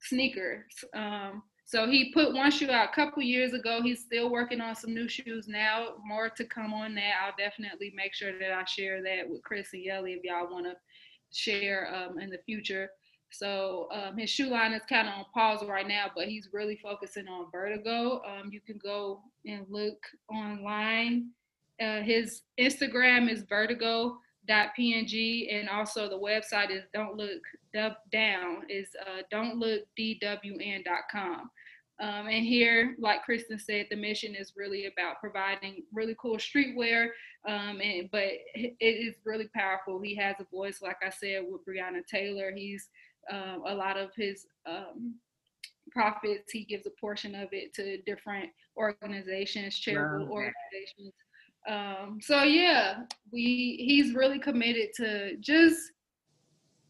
sneaker. Um, so he put one shoe out a couple years ago. He's still working on some new shoes now. More to come on that. I'll definitely make sure that I share that with Chris and Yelly if y'all want to share um, in the future. So um, his shoe line is kind of on pause right now, but he's really focusing on vertigo. Um, you can go and look online. Uh, his Instagram is vertigo.png, and also the website is don't look down is uh, don't look dwn.com. Um, and here, like Kristen said, the mission is really about providing really cool streetwear. Um, and but it is really powerful. He has a voice, like I said, with Breonna Taylor. He's um, a lot of his um, profits. He gives a portion of it to different organizations, charitable organizations. Um, so yeah, we he's really committed to just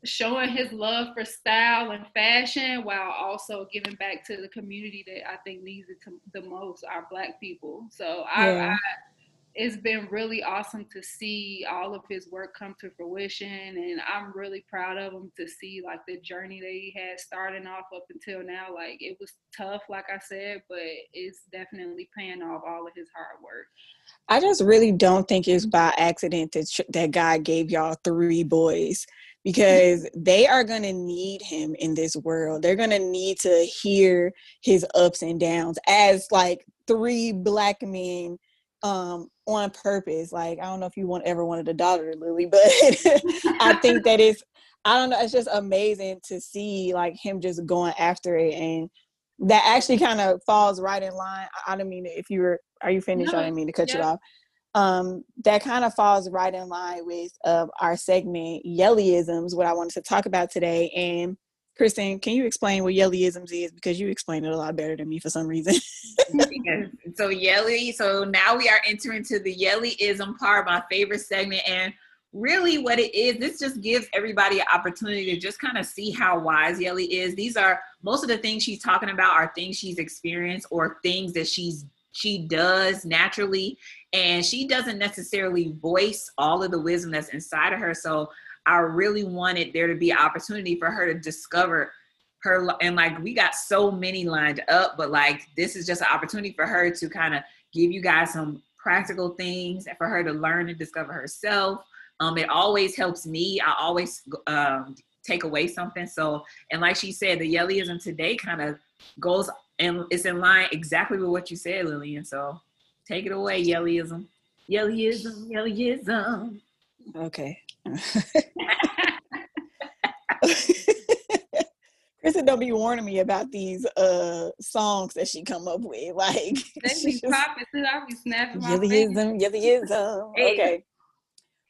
showing his love for style and fashion while also giving back to the community that I think needs it to, the most, our black people. So I, it's been really awesome to see all of his work come to fruition and i'm really proud of him to see like the journey that he had starting off up until now. Like it was tough like i said but it's definitely paying off all of his hard work. I just really don't think it's by accident that that god gave y'all three boys because they are going to need him in this world they're going to need to hear his ups and downs as like three black men um on purpose. Like I don't know if you want ever wanted a daughter, Lily, but <laughs> I think that it's I don't know, it's just amazing to see like him just going after it and that actually kind of falls right in line. I, I don't mean if you were are you finished? No, I didn't mean to cut yeah. you off. Um, that kind of falls right in line with uh, our segment Yellyisms, what I wanted to talk about today. And Kristen, can you explain what Yellyisms is? Because you explain it a lot better than me for some reason. <laughs> so Yelly, so now we are entering to the Yellyism part, my favorite segment. And really what it is, this just gives everybody an opportunity to just kind of see how wise Yelly is. These are most of the things she's talking about are things she's experienced or things that she's she does naturally and she doesn't necessarily voice all of the wisdom that's inside of her so I really wanted there to be opportunity for her to discover her and like we got so many lined up, but like this is just an opportunity for her to kind of give you guys some practical things for her to learn and discover herself. Um, it always helps me. I always um, take away something. So, and like she said, the Yellyism today kind of goes and it's in line exactly with what you said, Lillian. So take it away, Yellyism. Yellyism, Yellyism. Okay. <laughs> <laughs> Kristen don't be warning me about these uh songs that she come up with. <laughs> Like they be popping too. I be snapping my Yellyism, Yellyism. Okay.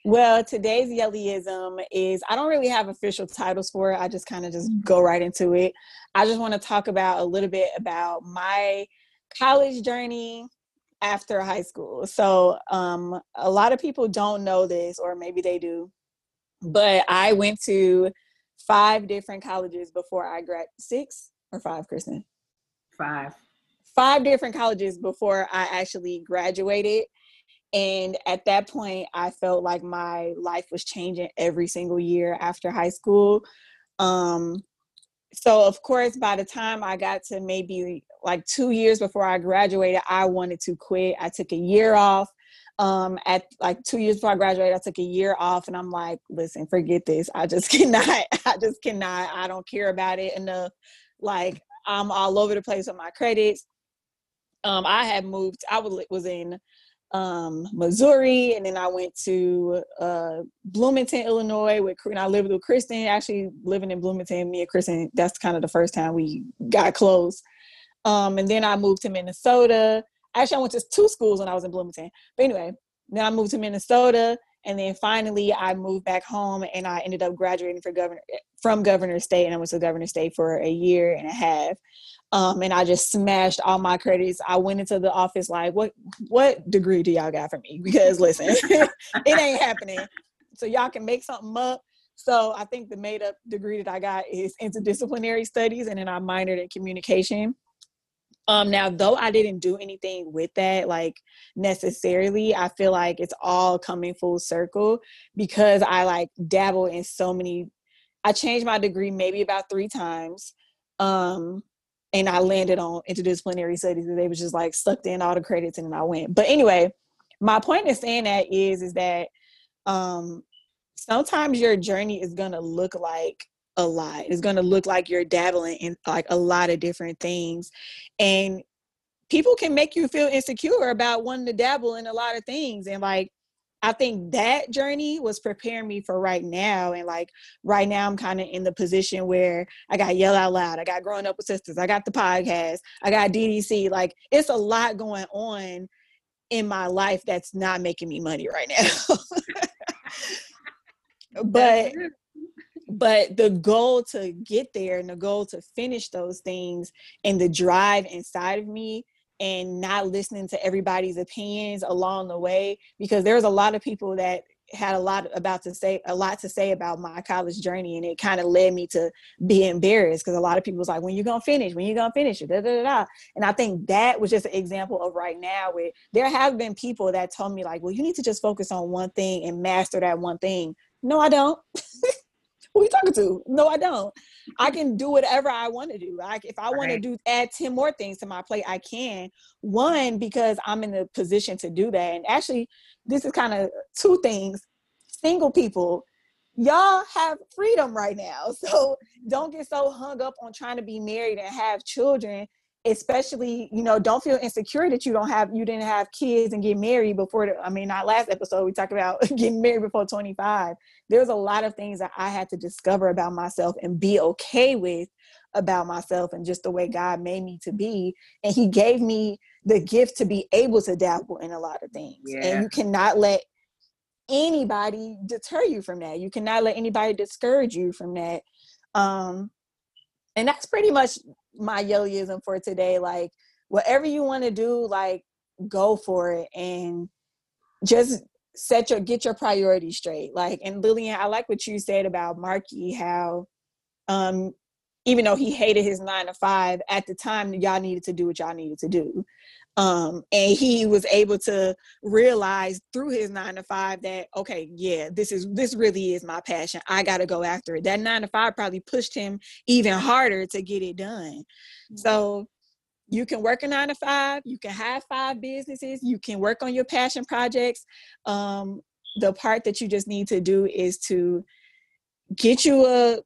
Well, today's Yellyism is I don't really have official titles for it. I just kind of just go right into it. I just want to talk about a little bit about my college journey after high school. So, um, a lot of people don't know this, or maybe they do, but I went to five different colleges before I grad six or five, Kristen? Five. Five different colleges before I actually graduated. And at that point, I felt like my life was changing every single year after high school. Um, so, of course, by the time I got to maybe like two years before I graduated, I wanted to quit. I took a year off um at like two years before i graduated i took a year off and i'm like listen forget this. I just <laughs> cannot i just cannot. I don't care about it enough. Like i'm all over the place with my credits. Um i had moved i was, was in um missouri and then i went to uh bloomington illinois with and i lived with kristen actually living in bloomington me and kristen that's kind of the first time we got close um and then i moved to minnesota Actually, I went to two schools when I was in Bloomington. But anyway, then I moved to Minnesota, and then finally I moved back home, and I ended up graduating for governor from Governor State, and I went to Governor State for a year and a half. Um, and I just smashed all my credits. I went into the office like, what what degree do y'all got for me? <laughs> Because listen, <laughs> it ain't happening. So y'all can make something up. So I think the made up degree that I got is interdisciplinary studies, and then I minored in communication. Um, now, though I didn't do anything with that, like necessarily, I feel like it's all coming full circle because I like dabble in so many. I changed my degree maybe about three times, um, and I landed on interdisciplinary studies, and they was just like sucked in all the credits, and then I went. But anyway, my point in saying that is, is that um, sometimes your journey is gonna look like a lot. It's to look like you're dabbling in like a lot of different things. And people can make you feel insecure about wanting to dabble in a lot of things. And like, I think that journey was preparing me for right now. And like right now, I'm kind of in the position where I got Yell Out Loud, I got Growing Up with Sisters, I got the podcast, I got DDC. Like it's a lot going on in my life that's not making me money right now. <laughs> but but the goal to get there and the goal to finish those things and the drive inside of me and not listening to everybody's opinions along the way because there's a lot of people that had a lot about to say a lot to say about my college journey and it kind of led me to be embarrassed because a lot of people was like when you gonna finish? When you gonna finish it? Da, da, da, da. and i think that was just an example of right now where there have been people that told me like well you need to just focus on one thing and master that one thing. No i don't <laughs> who you talking to? No i don't. I mm. can do whatever i want to do like if i want to do add 10 more things to my plate i can. One because i'm in the position to do that. And actually this is kind of two things. Single people, y'all have freedom right now. <laughs> So don't get so hung up on trying to be married and have children especially you know don't feel insecure that you don't have you didn't have kids and get married before the, i mean our last episode we talked about <laughs> getting married before 25 there's a lot of things that i had to discover about myself and be okay with about myself and just the way god made me to be and he gave me the gift to be able to dabble in a lot of things. Yeah. And you cannot let anybody deter you from that. You cannot let anybody discourage you from that. Um, and that's pretty much my Yellyism for today. Like whatever you want to do, like go for it and just set your get your priorities straight. Like and Lillian, I like what you said about Marky, how um even though he hated his nine to five at the time y'all needed to do what y'all needed to do um, and he was able to realize through his nine to five that okay yeah this is this really is my passion i gotta go after it that nine to five probably pushed him even harder to get it done mm-hmm. so you can work a nine to five you can have five businesses you can work on your passion projects um, the part that you just need to do is to get you a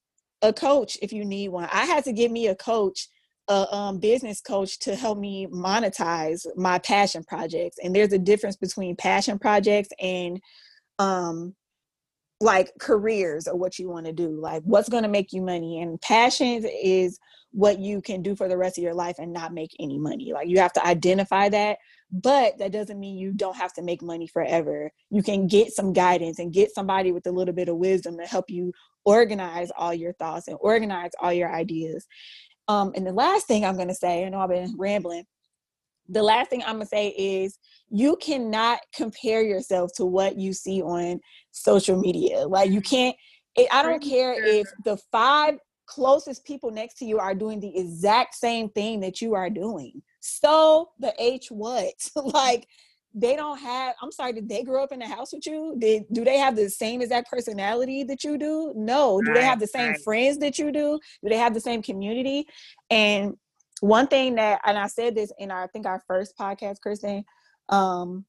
a coach if you need one. I had to get me a coach, a um, business coach to help me monetize my passion projects. And there's a difference between passion projects and um, like careers or what you want to do, like what's going to make you money. And passions is what you can do for the rest of your life and not make any money. Like you have to identify that, but that doesn't mean you don't have to make money forever. You can get some guidance and get somebody with a little bit of wisdom to help you organize all your thoughts and organize all your ideas. Um, and the last thing I'm going to say, I know I've been rambling. The last thing I'm going to say is you cannot compare yourself to what you see on social media. Like you can't, it, I don't care if the five closest people next to you are doing the exact same thing that you are doing. So the H what? <laughs> like they don't have i'm sorry did they grow up in the house with you? Did do they have the same exact personality that you do? No. Do they have the same friends that you do? Do they have the same community? And one thing that and i said this in our i think our first podcast kristen um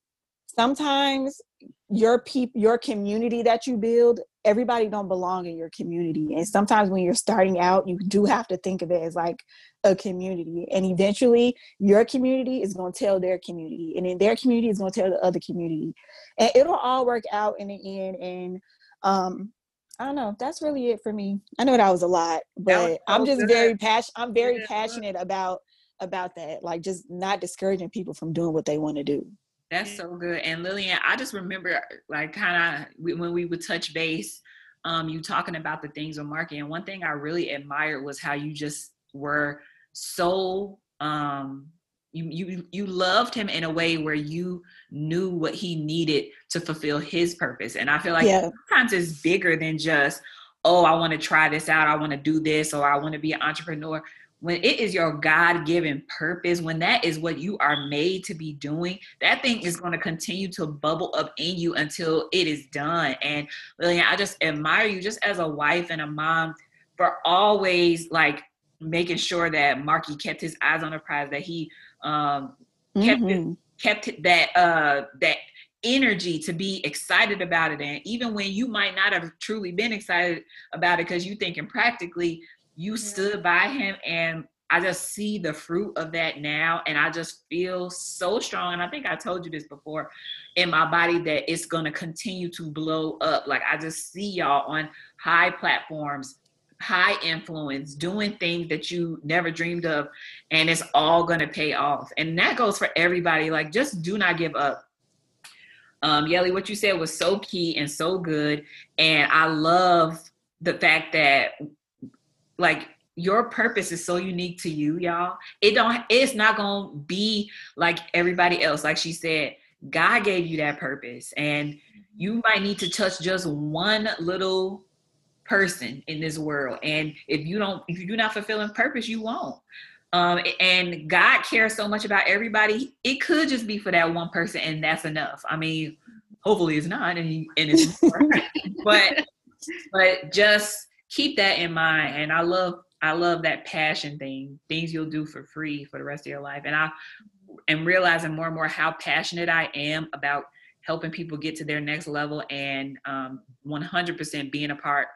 sometimes your people your community that you build everybody don't belong in your community and sometimes when you're starting out you do have to think of it as like a community and eventually your community is going to tell their community and then their community is going to tell the other community and it'll all work out in the end and um I don't know. That's really it for me. I know that was a lot, but I'm just good. very passionate. I'm very yeah. passionate about about that. Like just not discouraging people from doing what they want to do. That's so good. And Lillian, I just remember like kind of when we would touch base, um, you talking about the things on market. And one thing I really admired was how you just were so um you you you loved him in a way where you knew what he needed to fulfill his purpose and i feel like yeah. sometimes it's bigger than just oh i want to try this out i want to do this or i want to be an entrepreneur when it is your god-given purpose when that is what you are made to be doing that thing is going to continue to bubble up in you until it is done and lillian i just admire you just as a wife and a mom for always like making sure that Marky kept his eyes on the prize, that he um, kept mm-hmm. kept that uh, that energy to be excited about it. And even when you might not have truly been excited about it because you thinking practically, you yeah. stood by him and I just see the fruit of that now, and I just feel so strong. And I think I told you this before in my body that it's going to continue to blow up. Like I just see y'all on high platforms high influence, doing things that you never dreamed of, and it's all gonna pay off. And that goes for everybody. Like, just do not give up. Um, Yelly, what you said was so key and so good. And I love the fact that like your purpose is so unique to you, y'all. It don't it's not gonna be like everybody else. Like she said, God gave you that purpose, and you might need to touch just one little person in this world. And if you don't, if you're not fulfill fulfilling purpose, you won't. Um, and God cares so much about everybody. It could just be for that one person, and that's enough. I mean, hopefully it's not, and, and it's <laughs> but but just keep that in mind. And I love I love that passion thing, things you'll do for free for the rest of your life. And I am realizing more and more how passionate I am about helping people get to their next level and um, 100% being a part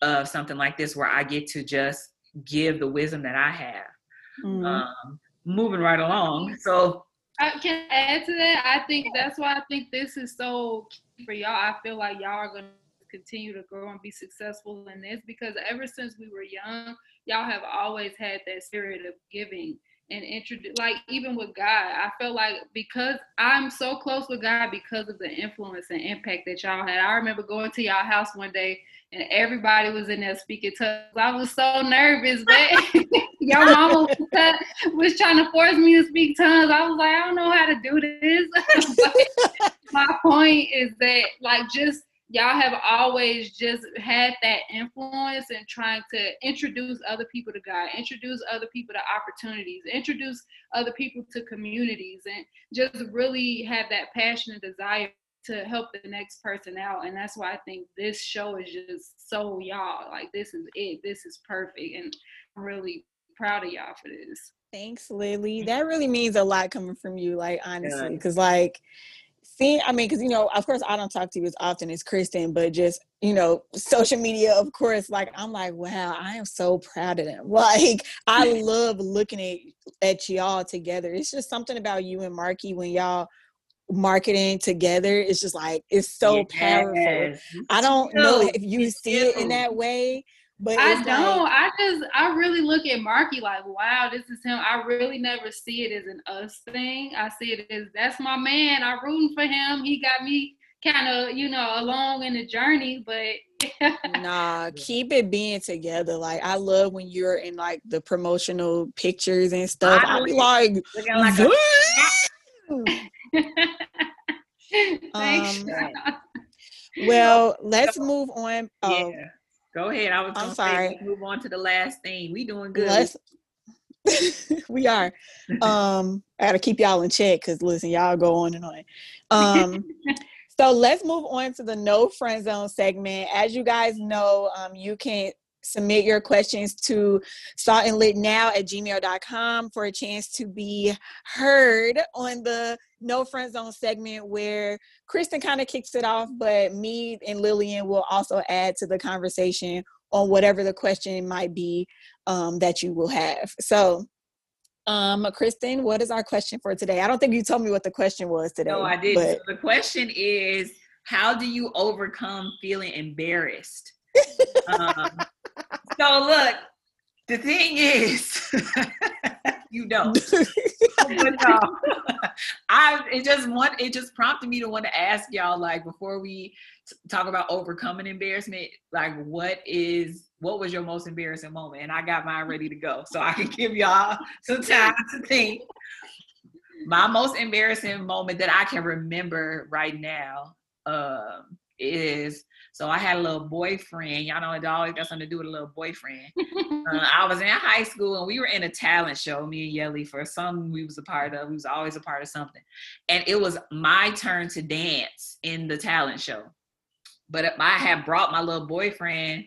of something like this where I get to just give the wisdom that I have. Mm-hmm. Um, moving right along. So I can add to that. I think that's why I think this is so for y'all. I feel like y'all are gonna continue to grow and be successful in this because ever since we were young, y'all have always had that spirit of giving and introduce like even with God, I feel like because I'm so close with God because of the influence and impact that y'all had. I remember going to y'all house one day and everybody was in there speaking tongues. I was so nervous that <laughs> your mama was, <laughs> was, trying to force me to speak tongues. I was like, I don't know how to do this. <laughs> my point is that like just y'all have always just had that influence and in trying to introduce other people to God, introduce other people to opportunities, introduce other people to communities, and just really have that passion and desire to help the next person out. And that's why I think this show is just so y'all. Like this is it. This is perfect. And I'm really proud of y'all for this. Thanks, Lily. That really means a lot coming from you, like honestly. Because like seeing i mean because you know of course i don't talk to you as often as kristen but just you know social media of course like i'm like wow i am so proud of them. <laughs> Like i <laughs> love looking at at y'all together. It's just something about you and marky when y'all marketing together it's just like it's so yes. powerful. I don't know if you see it in that way but I don't. Like, I just I really look at Marky like, wow, this is him. I really never see it as an us thing. I see it as that's my man. I'm rooting for him. He got me kind of, you know, along in the journey, but <laughs> nah, keep it being together. Like I love when you're in like the promotional pictures and stuff. I, be like, like <laughs> um, well, <laughs> let's move on. Oh, yeah. Go ahead. I was I'm sorry. move on to the last thing. We doing good. <laughs> We are. Um, I gotta keep y'all in check because listen, y'all go on and on. Um, <laughs> so let's move on to the no friend zone segment. As you guys know, um, you can submit your questions to saltandlitnow at gmail.com for a chance to be heard on the no friend zone segment where kristen kind of kicks it off but me and lillian will also add to the conversation on whatever the question might be um, that you will have so um, Kristen, what is our question for today? I don't think you told me what the question was today. No, I didn't. But... the question is, how do you overcome feeling embarrassed? <laughs> um, so look, the thing is, <laughs> you don't. <laughs> but no, I it just want it just prompted me to want to ask y'all like before we talk about overcoming embarrassment, like what is what was your most embarrassing moment? And I got mine ready to go, so I can give y'all some time to think. My most embarrassing moment that I can remember right now um, is so I had a little boyfriend. Y'all know it always got something to do with a little boyfriend. <laughs> uh, I was in high school and we were in a talent show, me and Yelly, for some we was a part of. We was always a part of something. And it was my turn to dance in the talent show. But I had brought my little boyfriend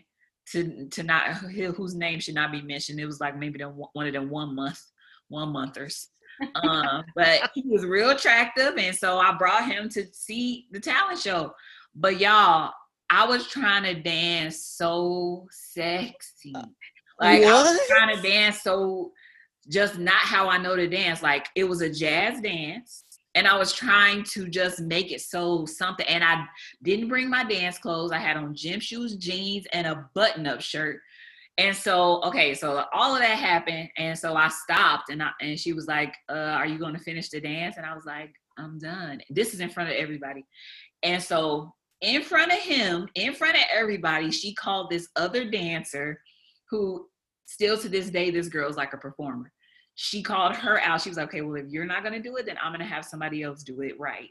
to to not whose name should not be mentioned. It was like maybe one of them one month, one monthers. um, <laughs> but he was real attractive, and so I brought him to see the talent show. But y'all, I was trying to dance so sexy. Like what? I was trying to dance so just not how I know to dance. Like it was a jazz dance. And I was trying to just make it so something. And I didn't bring my dance clothes. I had on gym shoes, jeans, and a button up shirt. And so, okay, so all of that happened. And so I stopped and I, and she was like, uh, Are you going to finish the dance? And I was like, I'm done. This is in front of everybody. And so in front of him, in front of everybody, she called this other dancer who still to this day, this girl's like a performer. She called her out. She was like, okay, well, if you're not going to do it, then I'm going to have somebody else do it right.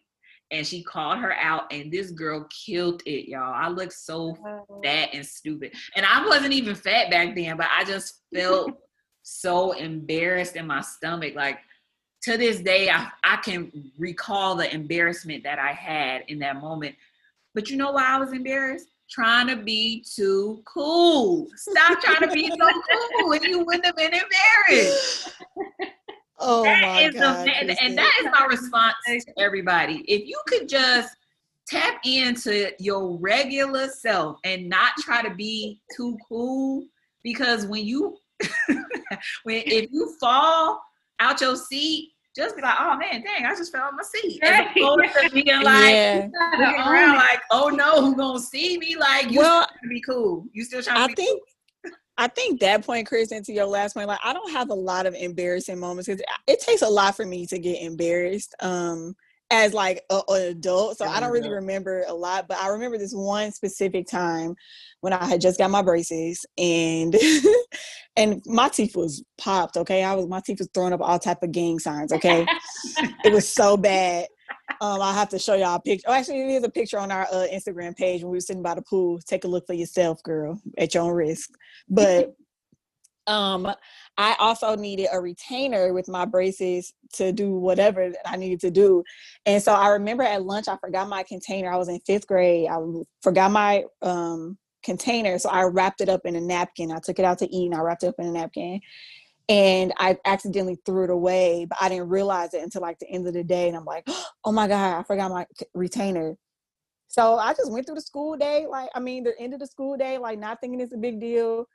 and she called her out and this girl killed it y'all i looked so fat and stupid and i wasn't even fat back then but i just felt <laughs> so embarrassed in my stomach like to this day I, I can recall the embarrassment that i had in that moment but you know why i was embarrassed trying to be too cool stop trying to be so cool and you wouldn't have been embarrassed <laughs> Oh that my is the- god. and, and that is my response to everybody. If you could just tap into your regular self and not try to be too cool, because when you <laughs> when if you fall out your seat, just be like, oh man, dang, I just fell out my seat. As opposed to being <laughs> like yeah. looking around like, oh no, who gonna see me? Like you Well, still trying to be cool. You still trying to I be think I think that point, Chris, into your last point, like I don't have a lot of embarrassing moments because it takes a lot for me to get embarrassed. Um, as like a, an adult, so I don't really remember a lot. But I remember this one specific time when I had just got my braces and <laughs> and my teeth was popped. Okay, I was my teeth was throwing up all type of gang signs. Okay, it was so bad. Um, I'll have to show y'all a picture. Oh, actually, there's a picture on our uh, Instagram page when we were sitting by the pool. Take a look for yourself, girl, at your own risk. But um, I also needed a retainer with my braces to do whatever that I needed to do. And so I remember at lunch, I forgot my container. I was in fifth grade. I forgot my um, container. So I wrapped it up in a napkin. I took it out to eat and I wrapped it up in a napkin and I accidentally threw it away, but I didn't realize it until like the end of the day. And I'm like, <gasps> oh my God, I forgot my retainer. So I just went through the school day, like, I mean, the end of the school day, like not thinking it's a big deal.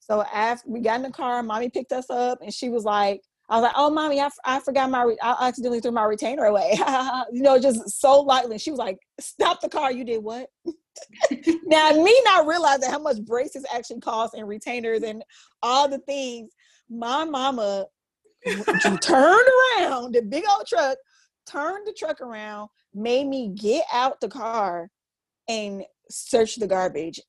So after we got in the car, mommy picked us up and she was like, I was like, oh, mommy, I, f- I forgot my, re- I accidentally threw my retainer away. <laughs> you know, just so lightly. She was like, stop the car. You did what? <laughs> now, me not realizing how much braces actually cost and retainers and all the things, my mama <laughs> turned around the big old truck, turned the truck around, made me get out the car and search the garbage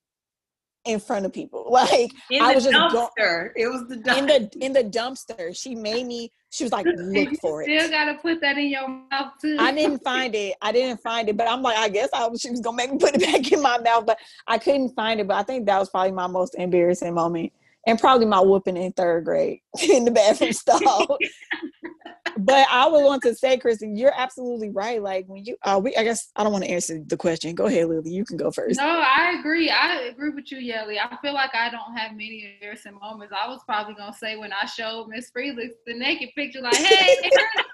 in front of people. <laughs> Like in I was just go- dumpster. it was the dumpster. in the in the dumpster. She made me. She was like, <laughs> look for Still it. gotta put that in your mouth too. I didn't find it. I didn't find it. But I'm like, I guess I was. She was gonna make me put it <laughs> back in my mouth, but I couldn't find it. But I think that was probably my most embarrassing moment, and probably my whooping in third grade <laughs> in the bathroom stall. <laughs> but I would want to say, Kristen, you're absolutely right. Like when you, uh, we, I guess I don't want to answer the question. Go ahead, Lily. You can go first. No, I agree. I agree with you, Yelly. I feel like I don't have many embarrassing moments. I was probably gonna say when I showed Miss Felix the naked picture, like, "Hey," <laughs>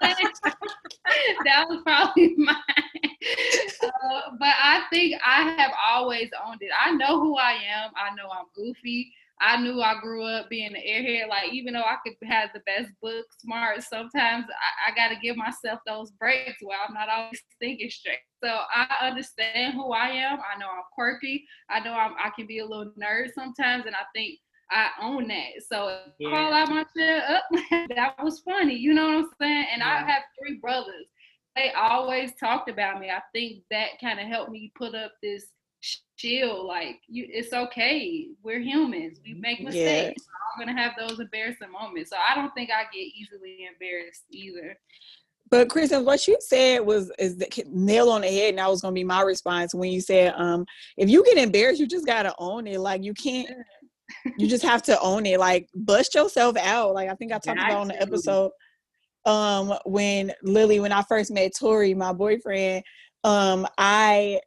that was probably mine. Uh, but I think I have always owned it. I know who I am. I know I'm goofy. I knew I grew up being an airhead. Like even though I could have the best book smart, sometimes I, I got to give myself those breaks where I'm not always thinking straight. So I understand who I am. I know I'm quirky. I know I'm, I can be a little nerd sometimes, and I think I own that. So Yeah. call out my shit up. <laughs> that was funny. You know what I'm saying? And I have three brothers. They always talked about me. I think that kind of helped me put up this shield. Like you, it's okay. We're humans. We make Yeah. mistakes. I'm gonna have those embarrassing moments. So I don't think I get easily embarrassed either. But Kristen, what you said was is the nail on the head, and that was gonna be my response when you said, um, if you get embarrassed, you just gotta own it. Like you can't, you just have to own it. Like bust yourself out. Like I think I talked Got about on the episode, um, when Lily, when I first met Tori, my boyfriend, um, I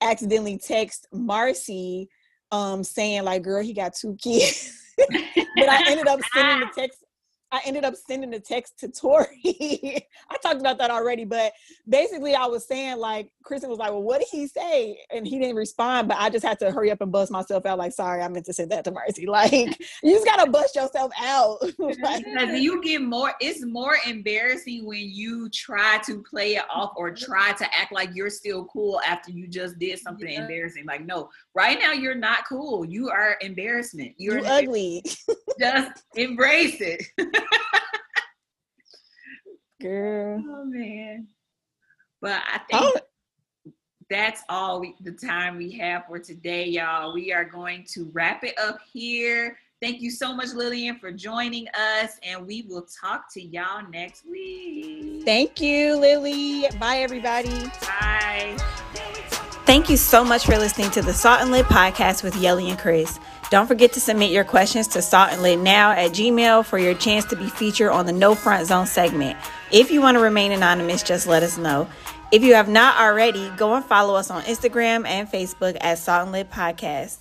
accidentally text Marcy, um, saying like, "Girl, he got two kids," <laughs> but I ended up sending the <laughs> text. I ended up sending a text to Tori. <laughs> I talked about that already, but basically I was saying like Kristen was like, "Well, what did he say?" And he didn't respond, but I just had to hurry up and bust myself out. Like, sorry, I meant to send that to Marcy. <laughs> Like, you just gotta bust yourself out. <laughs> like, you get more, it's more embarrassing when you try to play it off or mm-hmm. try to act like you're still cool after you just did something Yeah. embarrassing. Like, no, right now you're not cool. You are embarrassment. You're you ugly, just embrace it. <laughs> girl. Oh man. But I Oh, think that's all we, the time we have for today, y'all. We are going to wrap it up here. Thank you so much, Lillian, for joining us, and we will talk to y'all next week. Thank you, Lily. Bye, everybody. Bye. Thank you so much for listening to the Salt and Lit podcast with Yelly and Chris. Don't forget to submit your questions to Salt and Lit now at Gmail for your chance to be featured on the No Front Zone segment. If you want to remain anonymous, just let us know. If you have not already, go and follow us on Instagram and Facebook at Salt and Lit Podcast.